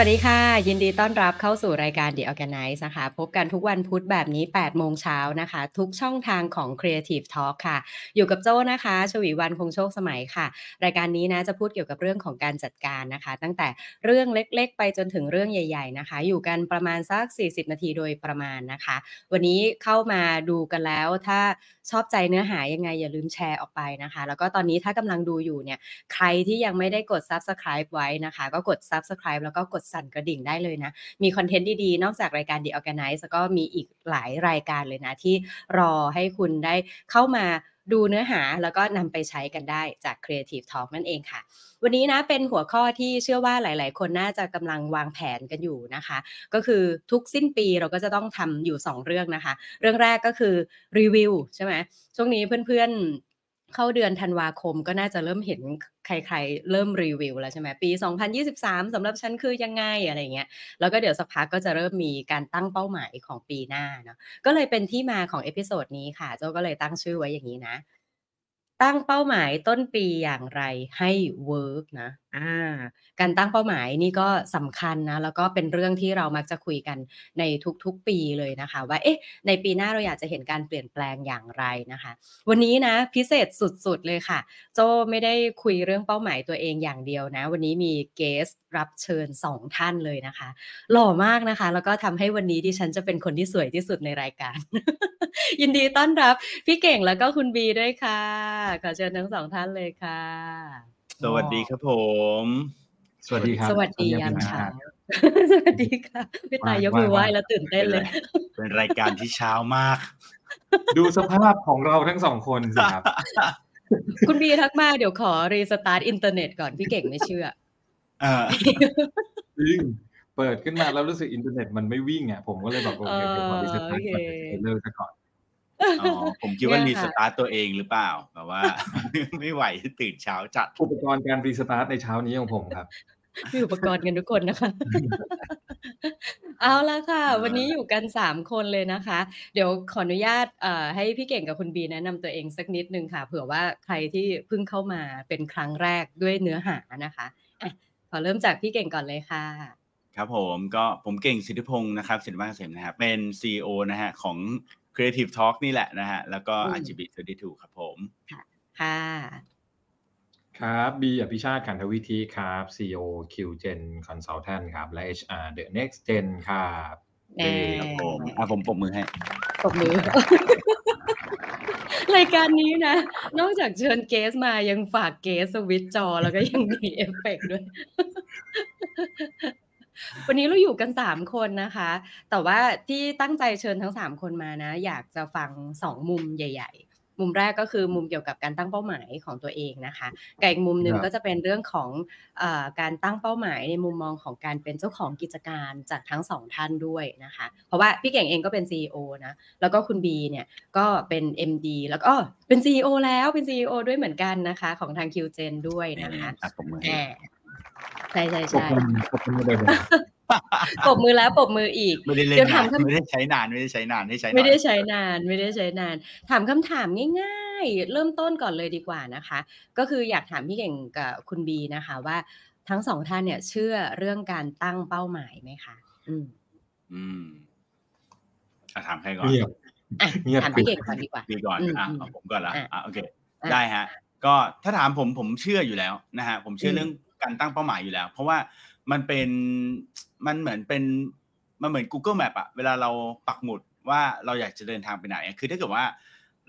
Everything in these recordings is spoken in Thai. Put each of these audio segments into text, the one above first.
วัสดีค่ะ ยินดีต้อนรับเข้าสู่รายการ The Organize นะคะพบกันทุกวันพุธแบบนี้ 8 โมงเช้านะคะ ทุกช่องทางของ Creative Talk ค่ะ อยู่กับโจ้นะคะ ชวีวันคงโชคสมัยค่ะ รายการนี้นะจะพูดเกี่ยวกับเรื่องของการจัดการนะคะ ตั้งแต่เรื่องเล็กๆ ไปจนถึงเรื่องใหญ่ ๆนะคะ อยู่กันประมาณสัก 40 นาทีโดยประมาณนะคะ วันนี้เข้ามาดูกันแล้วถ้าชอบใจเนื้อหายังไงอย่าลืมแชร์ออกไปนะคะ แล้วก็ตอนนี้ถ้ากำลังดูอยู่เนี่ยใครที่ยังไม่ได้กด Subscribe ไว้นะคะ ก็กด Subscribe แล้วก็กดสั่นกระดิ่งได้เลยนะ มีคอนเทนต์ดีๆ นอกจากรายการ The Organize ก็มีอีกหลายรายการเลยนะ ที่รอให้คุณได้เข้ามาดูเนื้อหาแล้วก็นำไปใช้กันได้จาก Creative Talk นั่นเองค่ะ วันนี้นะเป็นหัวข้อที่เชื่อว่าหลาย ๆ คนน่าจะกำลังวางแผนกันอยู่นะคะ ก็คือทุกสิ้นปีเราก็จะต้องทำอยู่ 2 เรื่องนะคะ เรื่องแรกก็คือรีวิวใช่ไหมช่วงนี้เพื่อน ๆ เข้าเดือนธันวาคมก็น่าจะเริ่มเห็นใครๆ เริ่มรีวิวแล้วใช่ไหมปี 2023สำหรับฉันคือยังไงอะไรเงี้ยแล้วก็เดี๋ยวสักพักก็จะเริ่มมีการตั้งเป้าหมายของปีหน้าเนาะก็เลยเป็นที่มาของ episode นี้ค่ะโจก็เลยตั้งชื่อไว้อย่างนี้นะ ตั้งเป้าหมายต้นปีอย่างไรให้ work นะ อ่าการตั้งเป้าหมายนี่ก็สำคัญนะ แล้วก็เป็นเรื่องที่เรามักจะคุยกันในทุกๆปีเลยนะคะ ว่าเอ๊ะในปีหน้าเราอยากจะเห็นการเปลี่ยนแปลงอย่างไรนะคะ วันนี้นะพิเศษสุดๆเลยค่ะ โจไม่ได้คุยเรื่องเป้าหมายตัวเองอย่างเดียวนะ วันนี้มีเกสรับเชิญสองท่านเลยนะคะ หล่อมากนะคะ แล้วก็ทำให้วันนี้ที่ฉันจะเป็นคนที่สวยที่สุดในรายการ ยินดีต้อนรับ พี่เก่งแล้วก็คุณบีด้วยค่ะ ขอเชิญทั้งสองท่านเลยค่ะ สวัสดีครับผม สวัสดีครับ สวัสดียามเช้าครับสวัสดีค่ะพี่ตายยกมือไหว้แล้วตื่นเต้นเลย เป็นรายการที่เช้ามาก ดูสภาพของเราทั้งสองคนสิครับ คุณบีทักมาเดี๋ยวขอ restart อินเทอร์เน็ตก่อนพี่เก่งไม่เชื่อเออซึ่งเปิดขึ้นมาแล้วรู้สึกอินเทอร์เน็ตมันไม่วิ่งอะผมก็เลยแบบโอเคเดี๋ยวขอ reset โอเคก่อนเลิกซะก่อน อ๋อ ผมคิดว่าเนี่ยค่ะ re start ตัวเองหรือเปล่า แบบว่า ไม่ไหวตื่นเช้าจัด อุปกรณ์การ restart ในเช้านี้ของผมครับ มีอุปกรณ์กันทุกคนนะคะ เอาละค่ะอ่าวันนี้อยู่กันสามคนเลยนะคะ เดี๋ยวขออนุญาตเอ่อให้พี่เก่งกับคุณบีแนะนำตัวเองสักนิดนึงค่ะ เผื่อว่าใครที่เพิ่งเข้ามาเป็นครั้งแรกด้วยเนื้อหานะคะอะขอเริ่มจากพี่เก่งก่อนเลยค่ะ ครับผมก็ผมเก่งสิทธิพงศ์นะครับสิทธิวัฒน์เกษมนะครับเป็น CEO นะฮะของ Creative Talk นี่แหละนะฮะ แล้วก็อืม RGB 32ครับผม ค่ะครับบีอภิชาติขันธวิธีครับ CEO QGen Consultant ครับ และ HR The Next Gen ครับแน่ครับผมอะผมปรบมือให้ปรบมือ รายการนี้นะ นอกจากเชิญเกสมายังฝากเกสสวิตช์จอ แล้วก็ยังมีเอฟเฟกต์ด้วย วันนี้เราอยู่กันสามคนนะคะ แต่ว่าที่ตั้งใจเชิญทั้งสามคนมานะ อยากจะฟังสองมุมใหญ่ ๆมุมแรกก็คือมุมเกี่ยวกับการตั้งเป้าหมายของตัวเองนะคะกับอีกมุมหนึ่งครับก็จะเป็นเรื่องของเออการตั้งเป้าหมายในมุมมองของการเป็นเจ้าของกิจการจากทั้งสองท่านด้วยนะคะ เพราะว่าพี่เก่งเองก็เป็น CEO นะ แล้วก็คุณบีเนี่ยก็เป็น MD แล้วก็เป็น CEO แล้วเป็น CEO ด้วยเหมือนกันนะคะ ของทาง QGen ด้วยนะคะอะปรบมือ ให้แอบใช่ใช่ขอบใช่คุณขอบคุณเลยปรบมือแล้วปรบมืออีก ไม่ได้เล่นเดี๋ยวนาถามนคำไม่ได้ใช้นานไม่ได้ใช้นานให้ใช้หน่ไม่อยได้ใช้นานไม่ได้ใช้นาน ถามคำถามง่ายๆ เริ่มต้นก่อนเลยดีกว่านะคะ ก็คืออยากถามพี่เก่งกับคุณบีนะคะ ว่าทั้งสองท่านเนี่ย เชื่อเรื่องการตั้งเป้าหมายไหมคะ อืม อืมอะถามใครก่อนเงียบอะเงียบถามพี่เก่งก่อนดีกว่าดีก่อนอืมอะอืมเอาผมก่อนละอะอะโอเคอะได้ฮะ ก็ถ้าถามผมผมเชื่ออยู่แล้วนะฮะผมเชื่อมเรื่อง การตั้งเป้าหมายอยู่แล้ว เพราะว่ามันเป็นมันเหมือนเป็นมันเหมือน Google Map อะเวลาเราปักหมุดว่าเราอยากจะเดินทางไปไหน คือถ้าเกิดว่า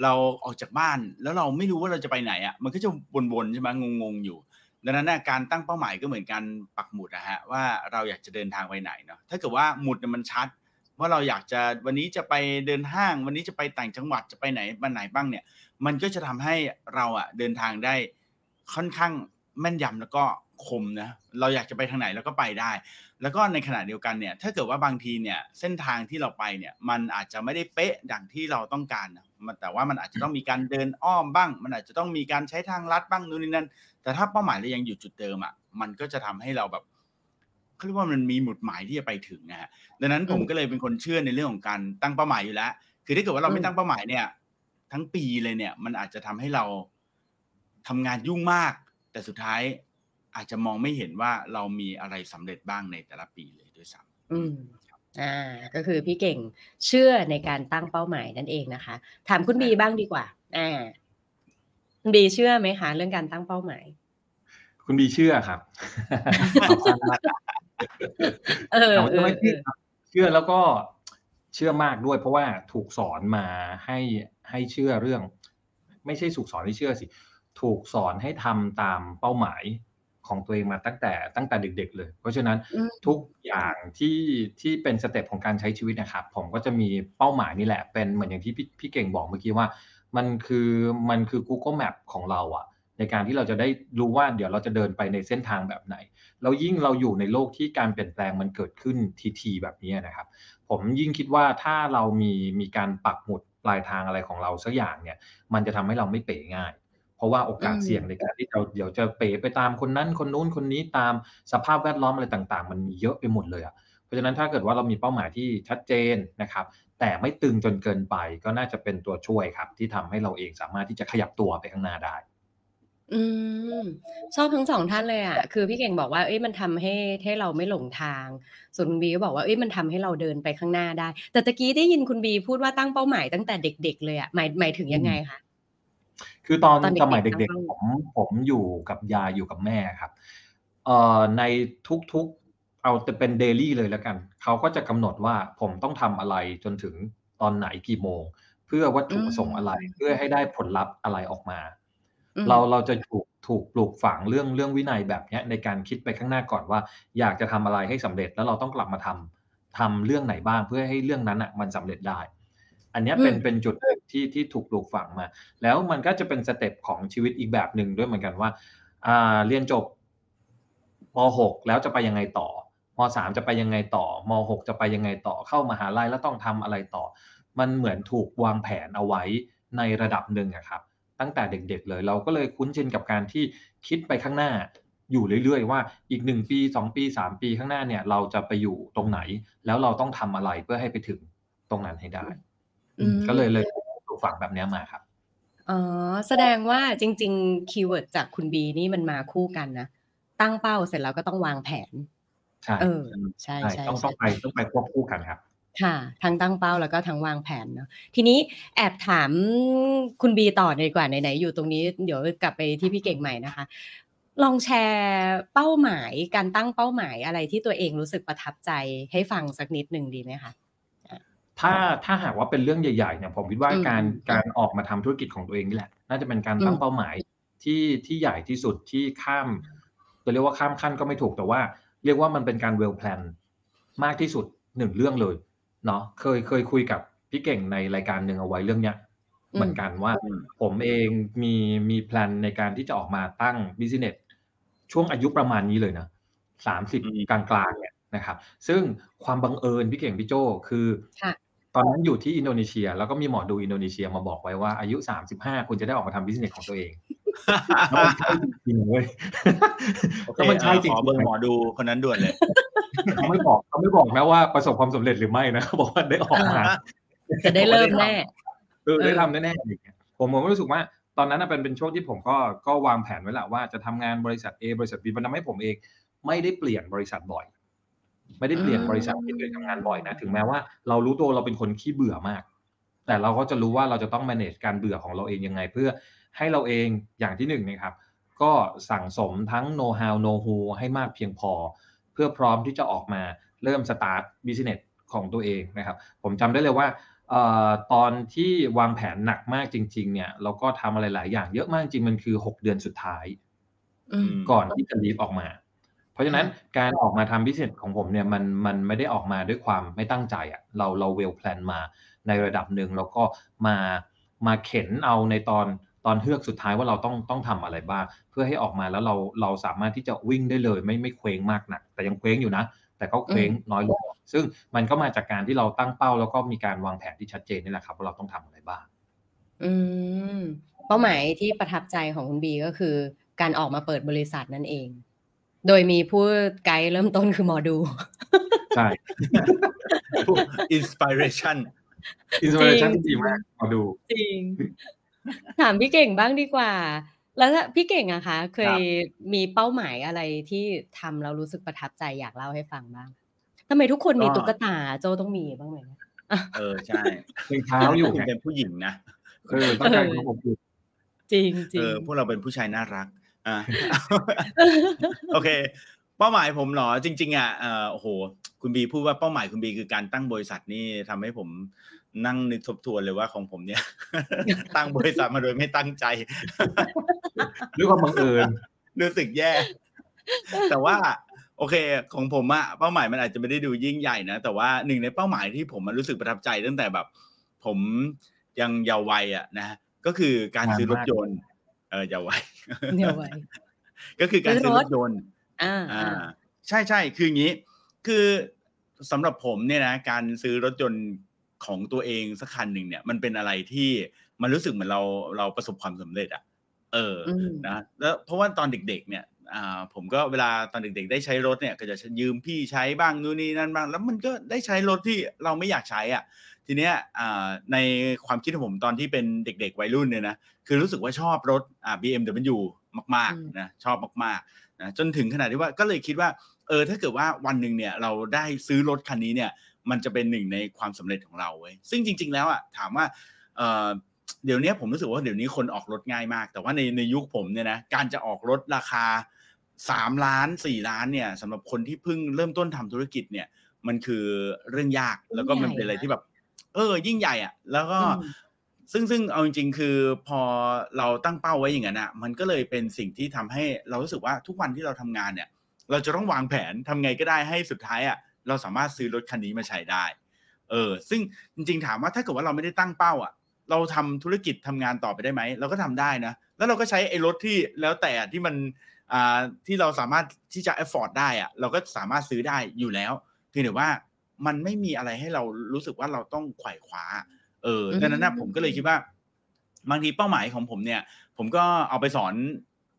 เราออกจากบ้านแล้วเราไม่รู้ว่าเราจะไปไหนอะมันก็จะวนๆใช่ไหมงงๆอยู่ดังนั้นนะการตั้งเป้าหมายก็เหมือนการปักหมุดนะฮะว่าเราอยากจะเดินทางไปไหนเนาะถ้าเกิดว่าหมุดเนี่ยมันชัด ว่าเราอยากจะวันนี้จะไปเดินห้าง วันนี้จะไปต่างจังหวัดจะไปไหนบ้านไหนบ้างเนี่ย มันก็จะทำให้เราอะเดินทางได้ค่อนข้างแม่นยำแล้วก็ คมนะเราอยากจะไปทางไหนเราก็ไปได้ แล้วก็ในขณะเดียวกันเนี่ยถ้าเกิดว่าบางทีเนี่ยเส้นทางที่เราไปเนี่ยมันอาจจะไม่ได้เป๊ะดังที่เราต้องการนะมันแต่ว่ามันอาจจะต้องมีการเดินอ้อมบ้าง มันอาจจะต้องมีการใช้ทางลัดบ้างนู่นนี่นั่นแต่ถ้าเป้าหมายเรายังอยู่จุดเดิมอะมันก็จะทำให้เราแบบเขาเรียกว่ามันมีหมุดหมายที่จะไปถึงนะฮะดังนั้นผมอืมก็เลยเป็นคนเชื่อในเรื่องของการตั้งเป้าหมายอยู่แล้ว คือถ้าเกิดว่าเราอืไม่มตั้งเป้าหมายเนี่ย ทั้งปีเลยเนี่ย มันอาจจะทำให้เราทำงานยุ่งมาก แต่สุดท้าย อาจจะมองไม่เห็นว่าเรามีอะไรสำเร็จบ้างในแต่ละปีเลยด้วยซ้ำอืมอ่าก็คือพี่เก่งเชื่อในการตั้งเป้าหมายนั่นเองนะคะ ถามคุณบีบ้างดีกว่าอ่าคุณบีเชื่อไหมคะเรื่องการตั้งเป้าหมาย คุณบีเชื่อครับเออถามว่าเอเชื่ออไหมเอเชื่ออครับเชื่อแล้วก็เชื่อมากด้วย เพราะว่าถูกสอนมาให้ให้เชื่อเรื่อง ไม่ใช่ถูกสอนให้เชื่อสิ ถูกสอนให้ทำตามเป้าหมาย ของตัวเองมาตั้งแต่ตั้งแต่เด็ก ๆ เลย เพราะฉะนั้นอืมทุกอย่างที่ที่เป็นสเต็ปของการใช้ชีวิตนะครับ ผมก็จะมีเป้าหมายนี่แหละ เป็นเหมือนอย่างที่พี่พี่เก่งบอกเมื่อกี้ว่า มันคือมันคือ Google Map ของเราอะในการที่เราจะได้รู้ว่าเดี๋ยวเราจะเดินไปในเส้นทางแบบไหน แล้วยิ่งเราอยู่ในโลกที่การเปลี่ยนแปลงมันเกิดขึ้นทีๆแบบนี้นะครับ ผมยิ่งคิดว่าถ้าเรามีมีการปักหมุดปลายทางอะไรของเราสักอย่างเนี่ย มันจะทำให้เราไม่เป๋ง่าย เพราะว่าโอกาสอืมเสี่ยงในการที่เราเดี๋ยวจะเป๋ไปตามคนนั้นคนนู้นคนนี้ตามสภาพแวดล้อมอะไรต่างๆ มันมีเยอะไปหมดเลยอะเพราะฉะนั้นถ้าเกิดว่าเรามีเป้าหมายที่ชัดเจนนะครับ แต่ไม่ตึงจนเกินไปก็น่าจะเป็นตัวช่วยครับ ที่ทำให้เราเองสามารถที่จะขยับตัวไปข้างหน้าได้ อืมชอบทั้งสองท่านเลยอะคือพี่เก่งบอกว่าเอ้ยมันทำให้ให้เราไม่หลงทาง ส่วนคุณบีก็บอกว่าเอ้ยมันทำให้เราเดินไปข้างหน้าได้ แต่ตะกี้ได้ยินคุณบีพูดว่าตั้งเป้าหมายตั้งแต่เด็ก ๆ เลยอะหมายหมายถึงยังไงคะ คือตอนตอนเด็กๆสมัยเด็กตั้งๆเป้าผมผมอยู่กับยายอยู่กับแม่ครับเอ่อในทุกๆเอาจะเป็น daily เลยแล้วกันเขาก็จะกำหนดว่าผมต้องทำอะไรจนถึงตอนไหนกี่โมง เพื่อวัตถุประสงค์อะไร เพื่อให้ได้ผลลัพธ์อะไรออกมาอืมเราเราจะถูกถูกปลูกฝังเรื่องเรื่องวินัยแบบเนี้ยในการคิดไปข้างหน้าก่อนว่า อยากจะทำอะไรให้สำเร็จแล้วเราต้องกลับมาทำทำเรื่องไหนบ้างเพื่อให้เรื่องนั้นอะมันสำเร็จได้ อันเนี้ยเป็นอืมเป็นจุดหนึ่ง ที่ที่ถูกปลูกฝังมา แล้วมันก็จะเป็น step ของชีวิตอีกแบบหนึ่งด้วยเหมือนกันว่าอ่าเรียนจบม .6 แล้วจะไปยังไงต่อม .3 จะไปยังไงต่อม .6 จะไปยังไงต่อเข้ามหาลัยแล้วต้องทำอะไรต่อ มันเหมือนถูกวางแผนเอาไว้ในระดับหนึ่งอะครับ ตั้งแต่เด็กๆเลยเราก็เลยคุ้นชินกับการที่คิดไปข้างหน้าอยู่เรื่อยๆว่าอีกหนึ่งปีสองปีสามปีข้างหน้าเนี่ย เราจะไปอยู่ตรงไหน แล้วเราต้องทำอะไรเพื่อให้ไปถึงตรงนั้นให้ได้อืมก็เลยเลยปลูก ฝังแบบเนี้ยมาครับอ๋อแสดงว่าจริง ๆ คีย์เวิร์ดจากคุณบีนี่มันมาคู่กันนะ ตั้งเป้าเสร็จแล้วก็ต้องวางแผน ใช่เออใช่ใช่ใช่ต้องต้องใช่ไปต้องไปควบคู่กันครับ ค่ะทั้งตั้งเป้าแล้วก็ทั้งวางแผนเนาะทีนี้แอบถามคุณบีต่อดีกว่าไหนๆอยู่ตรงนี้เดี๋ยวกลับไปที่พี่เก่งใหม่นะคะ ลองแชร์เป้าหมายการตั้งเป้าหมายอะไรที่ตัวเองรู้สึกประทับใจให้ฟังสักนิดหนึ่งดีไหมคะ ถ้าถ้าหากว่าเป็นเรื่องใหญ่ๆเนี่ยผมคิดว่าอืมการอืมการออกมาทำธุรกิจของตัวเองนี่แหละน่าจะเป็นการตั้อืงมเป้าหมายที่ที่ใหญ่ที่สุดที่ข้ามจะเรียกว่าข้ามขั้นก็ไม่ถูกแต่ว่า เรียกว่ามันเป็นการ well plan มากที่สุดหนึ่งเรื่องเลยเนาะเคยเคยคุยกับพี่เก่งในรายการหนึ่งเอาไว้เรื่องเนี้ยเหมือนกันว่าอืมผมเองมีมีแพลนในการที่จะออกมาตั้งบิสเนสช่วงอายุประมาณนี้เลยนะสามสิบอืมกลางๆเนี่ยนะครับ ซึ่งความบังเอิญพี่เก่งพี่โจคือค่ะ ตอนนั้นอยู่ที่อินโดนีเซีย แล้วก็มีหมอดูอินโดนีเซียมาบอกไว้ว่าอายุ35คุณจะได้ออกมาทำบิสเนสของตัวเองแล้วมันใช่จริงๆเว้ยโอเคแล้วมันใช่จริงขอๆเบอร์หมอดูคนนั้นด่วนเลยเขาไม่บอกเขาไม่บอกนะว่าประสบความสำเร็จหรือไม่นะเขาบอกว่าได้ออกมาจะได้เริ่มแน่เออเออได้ทำแน่ๆอย่างเงี้ยผมผมก็รู้สึกว่าตอนนั้นน่ะเป็นเป็นช่วงที่ผมก็ก็วางแผนไว้แหละว่าจะทำงานบริษัท A บริษัท B มันทำให้ผมเอง ไม่ได้เปลี่ยนบริษัทบ่อย ไม่ได้เปลี่ยนบริษัทที่เคยทำงานบ่อยนะถึงแม้ว่าเรารู้ตัวเราเป็นคนขี้เบื่อมาก แต่เราก็จะรู้ว่าเราจะต้อง manage การเบื่อของเราเองยังไง เพื่อให้เราเองอย่างที่หนึ่งนะครับ ก็สั่งสมทั้ง know how know who ให้มากเพียงพอ เพื่อพร้อมที่จะออกมาเริ่ม start business ของตัวเองนะครับ ผมจำได้เลยว่าเอ่อตอนที่วางแผนหนักมากจริง ๆ เนี่ยเราก็ทำอะไรหลายอย่างเยอะมากจริงมันคือ 6 เดือนสุดท้ายอืมก่อนที่จะลีฟออกมา เพราะฉะนั้นค่ะการออกมาทำบิสเนสของผมเนี่ยมันมันไม่ได้ออกมาด้วยความไม่ตั้งใจอะ่ะเราเราเวลแพลนมาในระดับหนึ่งแล้วก็มามาเข็นเอาในตอนตอนเฮือกสุดท้ายว่าเราต้องต้องทำอะไรบ้าง เพื่อให้ออกมาแล้วเราเราสามารถที่จะวิ่งได้เลย ไม่ไม่เคว้งมากหนัก แต่ยังเคว้งอยู่นะ แต่ก็เคว้งน้อยลงซึ่งมันก็มาจากการที่เราตั้งเป้า แล้วก็มีการวางแผนที่ชัดเจนนี่แหละครับว่าเราต้องทำอะไรบ้าง อืมเป้าหมายที่ประทับใจของคุณบีก็คือ การออกมาเปิดบริษัทนั่นเอง โดยมีผู้ไกด์เริ่มต้นคือหมอดู ใช่ inspiration อินสจปิริเรงชันจดีริงมากรอดูจริง ถามพี่เก่งบ้างดีกว่า แล้วถ้าพี่เก่งอะคะ เคครัยบมีเป้าหมายอะไรที่ทำแล้วรู้สึกประทับใจอยากเล่าให้ฟังบ้าง?ทำไมทุกคนก็มีตุ๊กตาโจ้ต้องมีบ้างไหมเนี่ย?เออใช่ยังเท้าถ้าอยู่คุณไงเป็นผู้หญิงนะเออต้เอองการอความอบอุ่นจริงจเอริองพวกเราเป็นผู้ชายน่ารัก อาโอเค เป้าหมายผมเหรอจริง ๆอะเอ่อโอ้โฮคุณบีพูดว่าเป้าหมายคุณบีคือการตั้งบริษัทนี่ทำให้ผมนั่งนึกทบทวนเลยว่าของผมเนี่ย ตั้งบริษัทมาโดยไม่ตั้งใจด้วยความบังเอิญรู้สึกแย่ แต่ว่าโอเค ของผมอะเป้าหมายมันอาจจะไม่ได้ดูยิ่งใหญ่นะ แต่ว่าหนึ่งในเป้าหมายที่ผมอะรู้สึกประทับใจตั้งแต่แบบ ผมยังเยาว์วัยอะนะครับก็คือการนานซื้อรถมากยนต์ เออเยาว์วัยเยาว์วัยก็คือการซื้ซื้ออรรถถยนต์อาอาๆใช่ๆคืออย่างงี้ คือสำหรับผมเนี่ยนะการซื้อรถยนต์ของตัวเองสักคันหนึ่งเนี่ย มันเป็นอะไรที่มันรู้สึกเหมือนเราเราประสบความสำเร็จอะเอออืมนะแล้วเพราะว่าตอนเด็ก ๆ เนี่ยอ่าผมก็เวลาตอนเด็ก ๆ ได้ใช้รถเนี่ย ก็จะชยืมพี่ใช้บ้างนู่นนี่นั่นบ้าง แล้วมันก็ได้ใช้รถที่เราไม่อยากใช้อะ ทีเนี้ยอ่าในความคิดของผมตอนที่เป็นเด็กๆวัยรุ่นเนี่ยนะคือรู้สึกว่าชอบรถอ่า BMW มากอืมๆนะชอบมากๆนะจนถึงขนาดที่ว่าก็เลยคิดว่าเออถ้าเกิดว่าวันหนึ่งเนี่ยเราได้ซื้อรถคันนี้เนี่ยมันจะเป็นหนึ่งในความสำเร็จของเราเว้ยซึ่งจริง ๆ แล้วอะถามว่าเอ่อเดี๋ยวเนี้ยผมรู้สึกว่าเดี๋ยวนี้คนออกรถง่ายมาก แต่ว่าในในยุคผมเนี่ยนะการจะออกรถราคา3,000,000 4,000,000เนี่ยสำหรับคนที่เพิ่งเริ่มต้นทำธุรกิจเนี่ยมันคือเรื่องยากยิ่แล้วงก็ใหมัญ่นเป็นอะไรนะที่แบบ เออ ยิ่งใหญ่อะแล้วก็อืมซึ่งซึ่งเอาจริงๆ คือพอเราตั้งเป้าไว้อย่างงั้นน่ะ มันก็เลยเป็นสิ่งที่ทำให้เรารู้สึกว่าทุกวันที่เราทำงานเนี่ย เราจะต้องวางแผนทำไงก็ได้ให้สุดท้ายอะเราสามารถซื้อรถคันนี้มาใช้ได้ เออ ซึ่งจริง ๆ ถามว่าถ้าเกิดว่าเราไม่ได้ตั้งเป้าอะเราทำธุรกิจทำงานต่อไปได้ไหม?เราก็ทำได้นะ แล้วเราก็ใช้ไอ้รถที่แล้วแต่อะที่มันอ่าที่เราสามารถที่จะ afford ได้อะเราก็สามารถซื้อได้อยู่แล้วเพียงแต่ว่า มันไม่มีอะไรให้เรารู้สึกว่าเราต้องไขว่คว้า เอออืดังนั้นน่ะผมก็เลยคิดมว่า บางทีเป้าหมายของผมเนี่ย ผมก็เอาไปสอน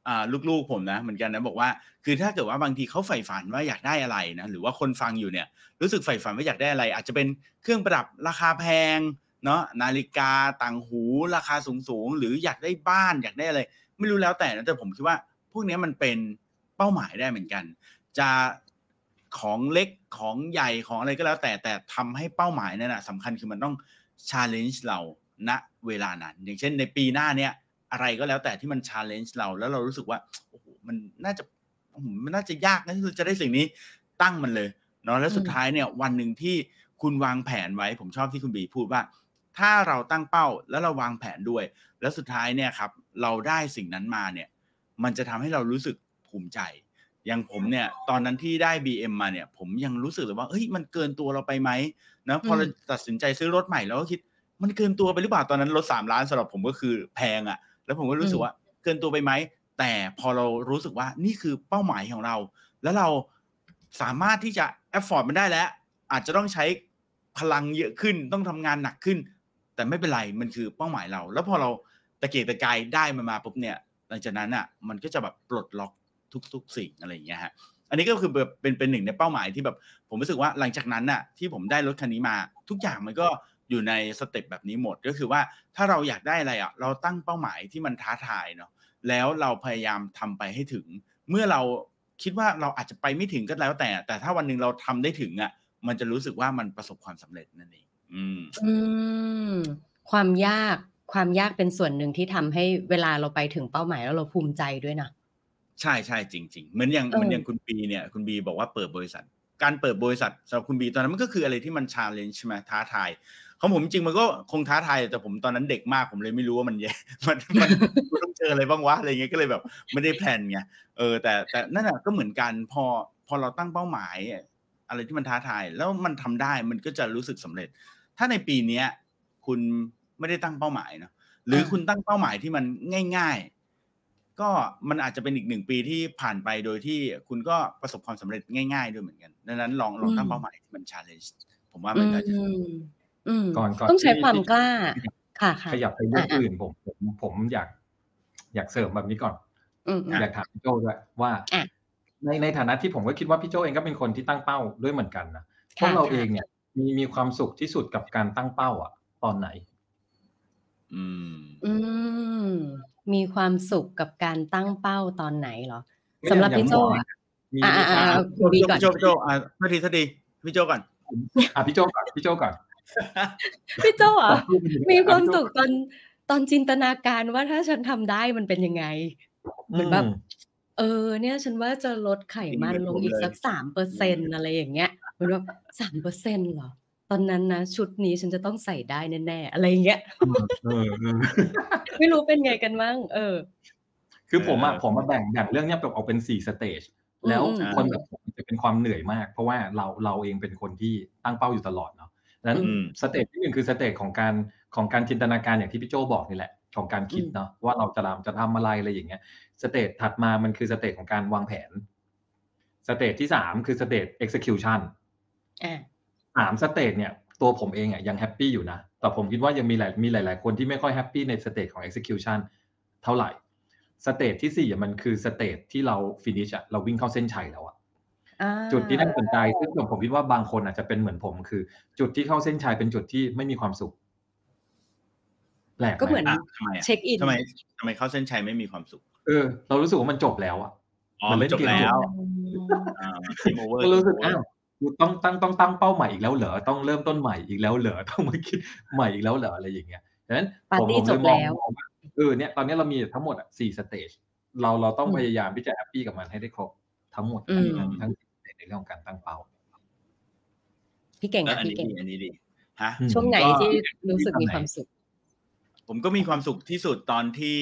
อ่าลูกๆผมนะเหมือนกันนะบอกว่า คือถ้าเกิดว่าบางทีเขาใฝ่ฝันว่าอยากได้อะไรนะหรือว่าคนฟังอยู่เนี่ย รู้สึกใฝ่ฝันว่าอยากได้อะไร อาจจะเป็นเครื่องประดับราคาแพงเนาะนาฬิกาต่างหูราคาสูงๆหรืออยากได้บ้านอยากได้อะไร ไม่รู้แล้วแต่นะแต่ผมคิดว่า พวกเนี้ยมันเป็นเป้าหมายได้เหมือนกัน จะ ของเล็กของใหญ่ของอะไรก็แล้ว แต่แต่ทำให้เป้าหมายนั้นน่ะสำคัญคือมันต้อง challenge เราณเวลานั้น อย่างเช่นในปีหน้าเนี้ยอะไรก็แล้วแต่ที่มัน challenge เราแล้วเรารู้สึกว่าโอ้โฮมันน่าจะอื้อฮือมันน่าจะยากนะที่เราจะได้สิ่งนี้ตั้งมันเลยเนาะแล้วอืสุดมท้ายเนี่ยวันหนึ่งที่คุณวางแผนไว้ ผมชอบที่คุณบีพูดว่า ถ้าเราตั้งเป้าแล้วเราวางแผนด้วย แล้วสุดท้ายเนี่ยครับ เราได้สิ่งนั้นมาเนี่ย มันจะทำให้เรารู้สึกภูมิใจ อย่างผมเนี่ยตอนนั้นที่ได้ BM มาเนี่ย ผมยังรู้สึกเลยว่าเฮ้ยมันเกินตัวเราไปไหม?นะอืพอเรามตัดสินใจซื้อรถใหม่เราก็คิด มันเกินตัวไปหรือเปล่า?ตอนนั้นรถ3,000,000สำหรับผมก็คือแพงอะแล้วผมก็อืรู้สึกมว่าเกินตัวไปไหม?แต่พอเรารู้สึกว่านี่คือเป้าหมายของเรา แล้วเราสามารถที่จะ afford มันได้แล้ว อาจจะต้องใช้พลังเยอะขึ้นต้องทำงานหนักขึ้น แต่ไม่เป็นไรมันคือเป้าหมายเรา แล้วพอเราตะเกียกตะกายได้มันมาปุ๊บเนี่ยหลังจากนั้นน่ะมันก็จะแบบปลดล็อก ทุก ๆ สิ่งอะไรอย่างเงี้ยครับอันนี้ก็คือแบบเป็นเป็นหนึ่งในเป้าหมายที่แบบ ผมรู้สึกว่าหลังจากนั้นน่ะที่ผมได้รถคันนี้มา ทุกอย่างมันก็อยู่ในสเต็ปแบบนี้หมดก็คือว่าถ้าเราอยากได้อะไรอะเราตั้งเป้าหมายที่มันท้าทายเนาะแล้วเราพยายามทำไปให้ถึง เมื่อเราคิดว่าเราอาจจะไปไม่ถึงก็แล้วแต่ แต่ถ้าวันหนึ่งเราทำได้ถึงอะมันจะรู้สึกว่ามันประสบความสำเร็จนั่นเองอืมอืมความยากความยากเป็นส่วนหนึ่งที่ทำให้เวลาเราไปถึงเป้าหมายแล้วเราภูมิใจด้วยนะ ใช่ๆจริง ๆ เหมือนอย่างเเหมือนอย่างออคุณบีเนี่ยคุณบีบอกว่าเปิดบริษัท การเปิดบริษัทสำหรับคุณบีตอนนั้นมันก็คืออะไรที่มัน challenge ใช่ไหมท้าทายของผมจริงๆมันก็คงท้าทายแต่ผมตอนนั้นเด็กมากผมเลยไม่รู้ว่ามันแย่มันมันกูต้องเจออะไรบ้างวะอะไรอย่างเงี้ยก็เลยแบบไม่ได้แพลนไงเออแต่แต่นั่นน่ะก็เหมือนกันพอพอเราตั้งเป้าหมาย อะไรที่มันท้าทาย แล้วมันทำได้มันก็จะรู้สึกสำเร็จ ถ้าในปีเนี้ยคุณไม่ได้ตั้งเป้าหมายเนาะหรืออาคุณตั้งเป้าหมายที่มันง่ายๆ ก็มันอาจจะเป็นอีก1ปีที่ผ่านไปโดยที่คุณก็ประสบความสำเร็จง่าย ๆ ด้วยเหมือนกัน ดังนั้นลองลอืองตั้งเป้าหมมายที่มัน challenge ผมว่าอืมันก็จะมอืมก่อนก่อนต้องใช้ที่ความที่กล้า ค่ะขยับไปเรื่ๆองอาอื่นผมผมผมอยาก อยากเสริมแบบนี้ก่อนๆอืมอยากๆถามพี่โจ้ด้วยว่าอาในในฐานะที่ผมก็คิดว่าพี่โจ้เองก็เป็นคนที่ตั้งเป้าด้วยเหมือนกันนะพควกเราเอะงๆเนี่ยมีมีความสุขที่สุดกับการตั้งเป้าอะตอนไหน อืม อืม มีความสุขกับการตั้งเป้าตอนไหนเหรอไม่สำหรับอย่างพี่โจอย่างอะมีอ่ามีอ่าอ่าคุณบีก่อน พี่โจพี่โจอะโทษทีโทษทีพี่โจก่อน อะพี่โจก่อนพี่โจก่อนพี่โจเหรอพูดไปถึงมีความอะพี่โจ้สุขตอนตอนจินตนาการว่าถ้าฉันทำได้มันเป็นยังไงเหมือนแบบอืมเออ เนี่ย ฉันว่าจะลดไขมันลงอีกสักสามเปอร์เซ็นอะไรอย่างเงี้ยเหมือนแบบสามเปอร์เซ็นต์เหรอ ตอนนั้นนะชุดนี้ฉันจะต้องใส่ได้แน่ ๆ อะไรอย่างเงี้ย เออเออไม่รู้เป็นไงกันมั่ง เออ คือผมอะเออผมมาแบ่งแบ่งเรื่องเนี้ยแบบออกเป็นสี่ stage แล้วอืมอืมคนแบบผมจะเป็นความเหนื่อยมาก เพราะว่าเราเราเองเป็นคนที่ตั้งเป้าอยู่ตลอดเนาะดังนั้นอืม stage ที่หนึ่งคือ stage ของการของการจินตนาการอย่างที่พี่โจบอกนี่แหละ ของการคิดอืมเนาะว่าเราจะทำจะทำอะไรอะไรอย่างเงี้ย stage ถัดมามันคือ stage ของการวางแผนstage ที่สามคือ stage execution อ่า สาม stage เนี่ยตัวผมเองอะยัง happy อยู่นะ แต่ผมคิดว่ายังมีหลายมีหลาย ๆ คนที่ไม่ค่อย happy ใน stage ของ execution เท่าไหร่ stage ที่สี่อะมันคือ stage ที่เรา finish อะเราวิ่งเข้าเส้นชัยแล้วอะอ่าจุดที่น่าสนใจซึ่งผมคิดว่าบางคนอาจจะเป็นเหมือนผมคือ จุดที่เข้าเส้นชัยเป็นจุดที่ไม่มีความสุขแปลกไหมก็เหมือนอะทำไมอะเช็คอินทำไมทำไมเข้าเส้นชัยไม่มีความสุข เออ เรารู้สึกว่ามันจบแล้วอะอ๋อมันเล่มันนจบเกมแล้วอืมอ่าทีมโอเวอร์ก็รู้สึกอ้าวกู ต้องตั้งต้องตั้งเป้าใหม่อีกแล้วเหรอต้องเริ่มต้นใหม่อีกแล้วเหรอต้องมาคิดใหม่อีกแล้วเหรออะไรอย่างเงี้ยดังนั้นปาร์ผมตี้ผมจเลบยมองแล้วมองว่าเออเนี่ยตอนนี้เรามีทั้งหมดอะสี่สเตจเราเราต้องอืมพยายามที่จะแฮปปี้กับมันให้ได้ครบทั้งหมดอืมทั้งทั้งสี่สเตจในเรื่องของการตั้งเป้าพี่เก่งเอออะอันพี่นี้เก่งดีอันนี้ดีฮะอืมช่วงไหนก็ที่รู้สึกมีความสุข ผมก็มีความสุขที่สุดตอนที่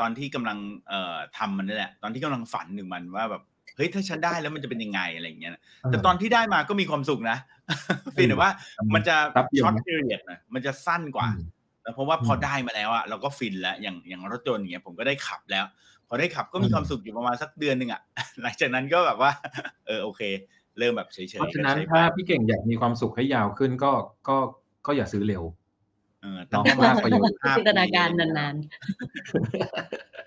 ตอนที่กำลังเอ่อทำมันนี่แหละ ตอนที่กำลังฝันหนึ่งมันว่าแบบ เฮ้ยถ้าฉันได้แล้วมันจะเป็นยังไงอะไรอย่างเงี้ยนะแต่ตอนที่ได้มาก็มีความสุขนะเพียงแต่ว่ามันจะแป๊บเดียวช็อตนะพีเรียดนะมันจะสั้นกว่าอืมแต่เพราะว่าพออมได้มาแล้วอะเราก็ฟินแล้วอย่างอย่างรถยนต์อย่างเงี้ยผมก็ได้ขับแล้ว พอได้ขับก็มีอืมความสุขอยู่ประมาณสักเดือนหนึ่งอะหลังจากนั้นก็แบบว่า เออโอเค เริ่มแบบเฉยๆเพราะฉะนั้นก็ใช้ถ้าพี่เก่งอยากมีความสุขให้ยาวขึ้นก็ก็ก็อย่าซื้อเร็วเออตั้งเนาะเป้ามากประโยชน์ห้จินตนาการปีนานๆ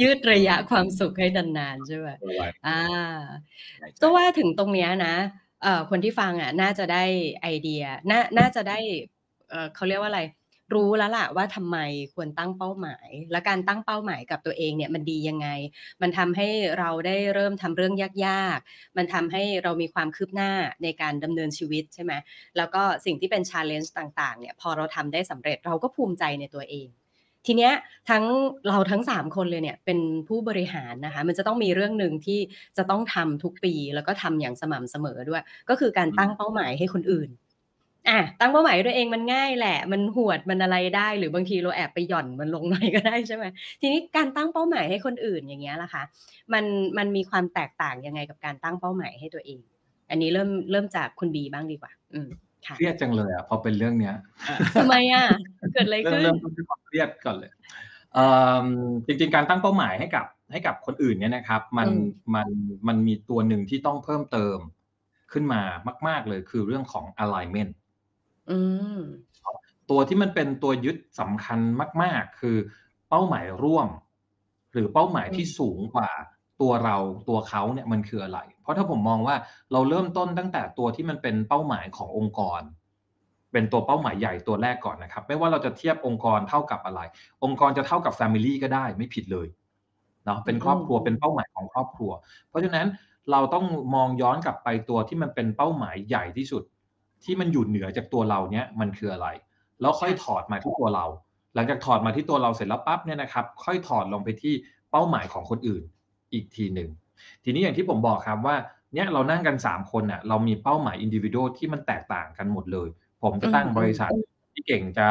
ยืดระยะความสุขให้นานๆใช่ไหมเอาไว้อ่าใช่ก็ว่าถึงตรงเนี้ยนะเอ่อคนที่ฟังอะน่าจะได้ไอเดียน่าน่าจะได้เอ่อเขาเรียกว่าอะไร รู้แล้วล่ะว่าทำไมควรตั้งเป้าหมาย และการตั้งเป้าหมายกับตัวเองเนี่ยมันดียังไง มันทำให้เราได้เริ่มทำเรื่องยากๆ มันทำให้เรามีความคืบหน้าในการดำเนินชีวิตใช่ไหมแล้วก็สิ่งที่เป็น challenge ต่างๆเนี่ยพอเราทำได้สำเร็จเราก็ภูมิใจในตัวเอง ทีเนี้ยทั้งเราทั้ง 3 คนเลยเนี่ยเป็นผู้บริหารนะคะมันจะต้องมีเรื่องหนึ่งที่จะต้องทำทุกปี แล้วก็ทำอย่างสม่ำเสมอด้วย ก็คือการตั้งเป้าหมายให้คนอื่นอะตั้งเป้าหมายให้ตัวเองมันง่ายแหละ มันหวดมันอะไรได้ หรือบางทีเราแอบไปหย่อนมันลงหน่อยก็ได้ใช่ไหมทีนี้การตั้งเป้าหมายให้คนอื่นอย่างเงี้ยล่ะคะมันมันมีความแตกต่างยังไงกับการตั้งเป้าหมายให้ตัวเอง อันนี้เริ่มเริ่มจากคุณบีบ้างดีกว่า อืม เครียดจังเลยอะพอเป็นเรื่องเนี้ยทำไมอะเกิดอะไรเริ่มขึ้นเริ่มต้นด้วยความเครียดก่อนเลยเอ่อจริงๆการตั้งเป้าหมายให้กับให้กับคนอื่นเนี่ยนะครับ มันอืมมันมันมีตัวหนึ่งที่ต้องเพิ่มเติมขึ้นมามาก ๆเลยคือเรื่องของ alignment อืมตัวที่มันเป็นตัวยึดสำคัญมาก ๆ คือเป้าหมายร่วม หรือเป้าหมายที่อืมสูงกว่าตัวเราตัวเขาเนี่ยมันคืออะไร เพราะถ้าผมมองว่าเราเริ่มต้นตั้งแต่ตัวที่มันเป็นเป้าหมายขององค์กร เป็นตัวเป้าหมายใหญ่ตัวแรกก่อนนะครับ ไม่ว่าเราจะเทียบองค์กรเท่ากับอะไร องค์กรจะเท่ากับ Family ก็ได้ไม่ผิดเลยเนาะเป็นครอบครัวอืมเป็นเป้าหมายของครอบครัว เพราะฉะนั้นเราต้องมองย้อนกลับไปตัวที่มันเป็นเป้าหมายใหญ่ที่สุด ที่มันอยู่เหนือจากตัวเราเนี่ยมันคืออะไร แล้วค่อยถอดมาที่ตัวเรา หลังจากถอดมาที่ตัวเราเสร็จแล้วปั๊บเนี่ยนะครับ ค่อยถอดลงไปที่เป้าหมายของคนอื่นอีกทีหนึ่ง ทีนี้อย่างที่ผมบอกครับว่าเนี่ยเรานั่งกัน 3 คนน่ะเรามีเป้าหมายอินดิวิ a l ที่มันแตกต่างกันหมดเลย ผมจะตั้งอืมบริษัทพี่เก่งจะ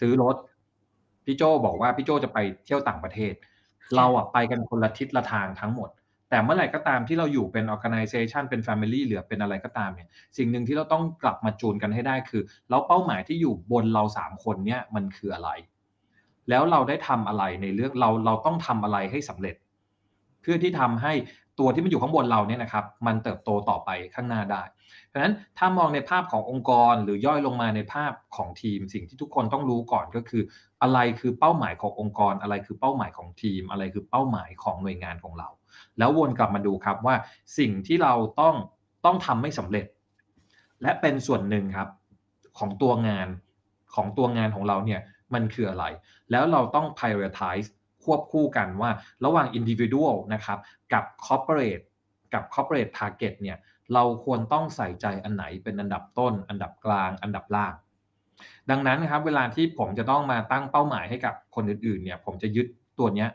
ซื้อรถพี่โจบอกว่าพี่โจจะไปเที่ยวต่างประเทศ เราอะไปกันคนละทิศละทางทั้งหมด แต่เมื่อไหร่ก็ตามที่เราอยู่เป็น organization เป็น family หรือเป็นอะไรก็ตามเนี่ยสิ่งหนึ่งที่เราต้องกลับมาจูนกันให้ได้คือแล้วเป้าหมายที่อยู่บนเราสามคนเนี่ยมันคืออะไร แล้วเราได้ทำอะไรในเรื่องเราเราต้องทำอะไรให้สำเร็จ เพื่อที่ทำให้ ตัวที่มันอยู่ข้างบนเราเนี่ยนะครับมันเติบโตต่อไปข้างหน้าได้ เพราะฉะนั้นถ้ามองในภาพขององค์กรหรือย่อยลงมาในภาพของทีม สิ่งที่ทุกคนต้องรู้ก่อนก็คือ อะไรคือเป้าหมายขององค์กร อะไรคือเป้าหมายของทีม อะไรคือเป้าหมายของหน่วยงานของเรา แล้ววนกลับมาดูครับว่าสิ่งที่เราต้องต้องทำให้สำเร็จ และเป็นส่วนหนึ่งครับของตัวงานของตัวงานของเราเนี่ยมันคืออะไร แล้วเราต้อง prioritize ควบคู่กันว่าระหว่าง individual นะครับกับ corporate กับ corporate target เนี่ยเราควรต้องใส่ใจอันไหนเป็นอันดับต้น อันดับกลาง อันดับล่าง ดังนั้นนะครับเวลาที่ผมจะต้องมาตั้งเป้าหมายให้กับคนอื่นๆเนี่ยผมจะยึดตัวเนี้ย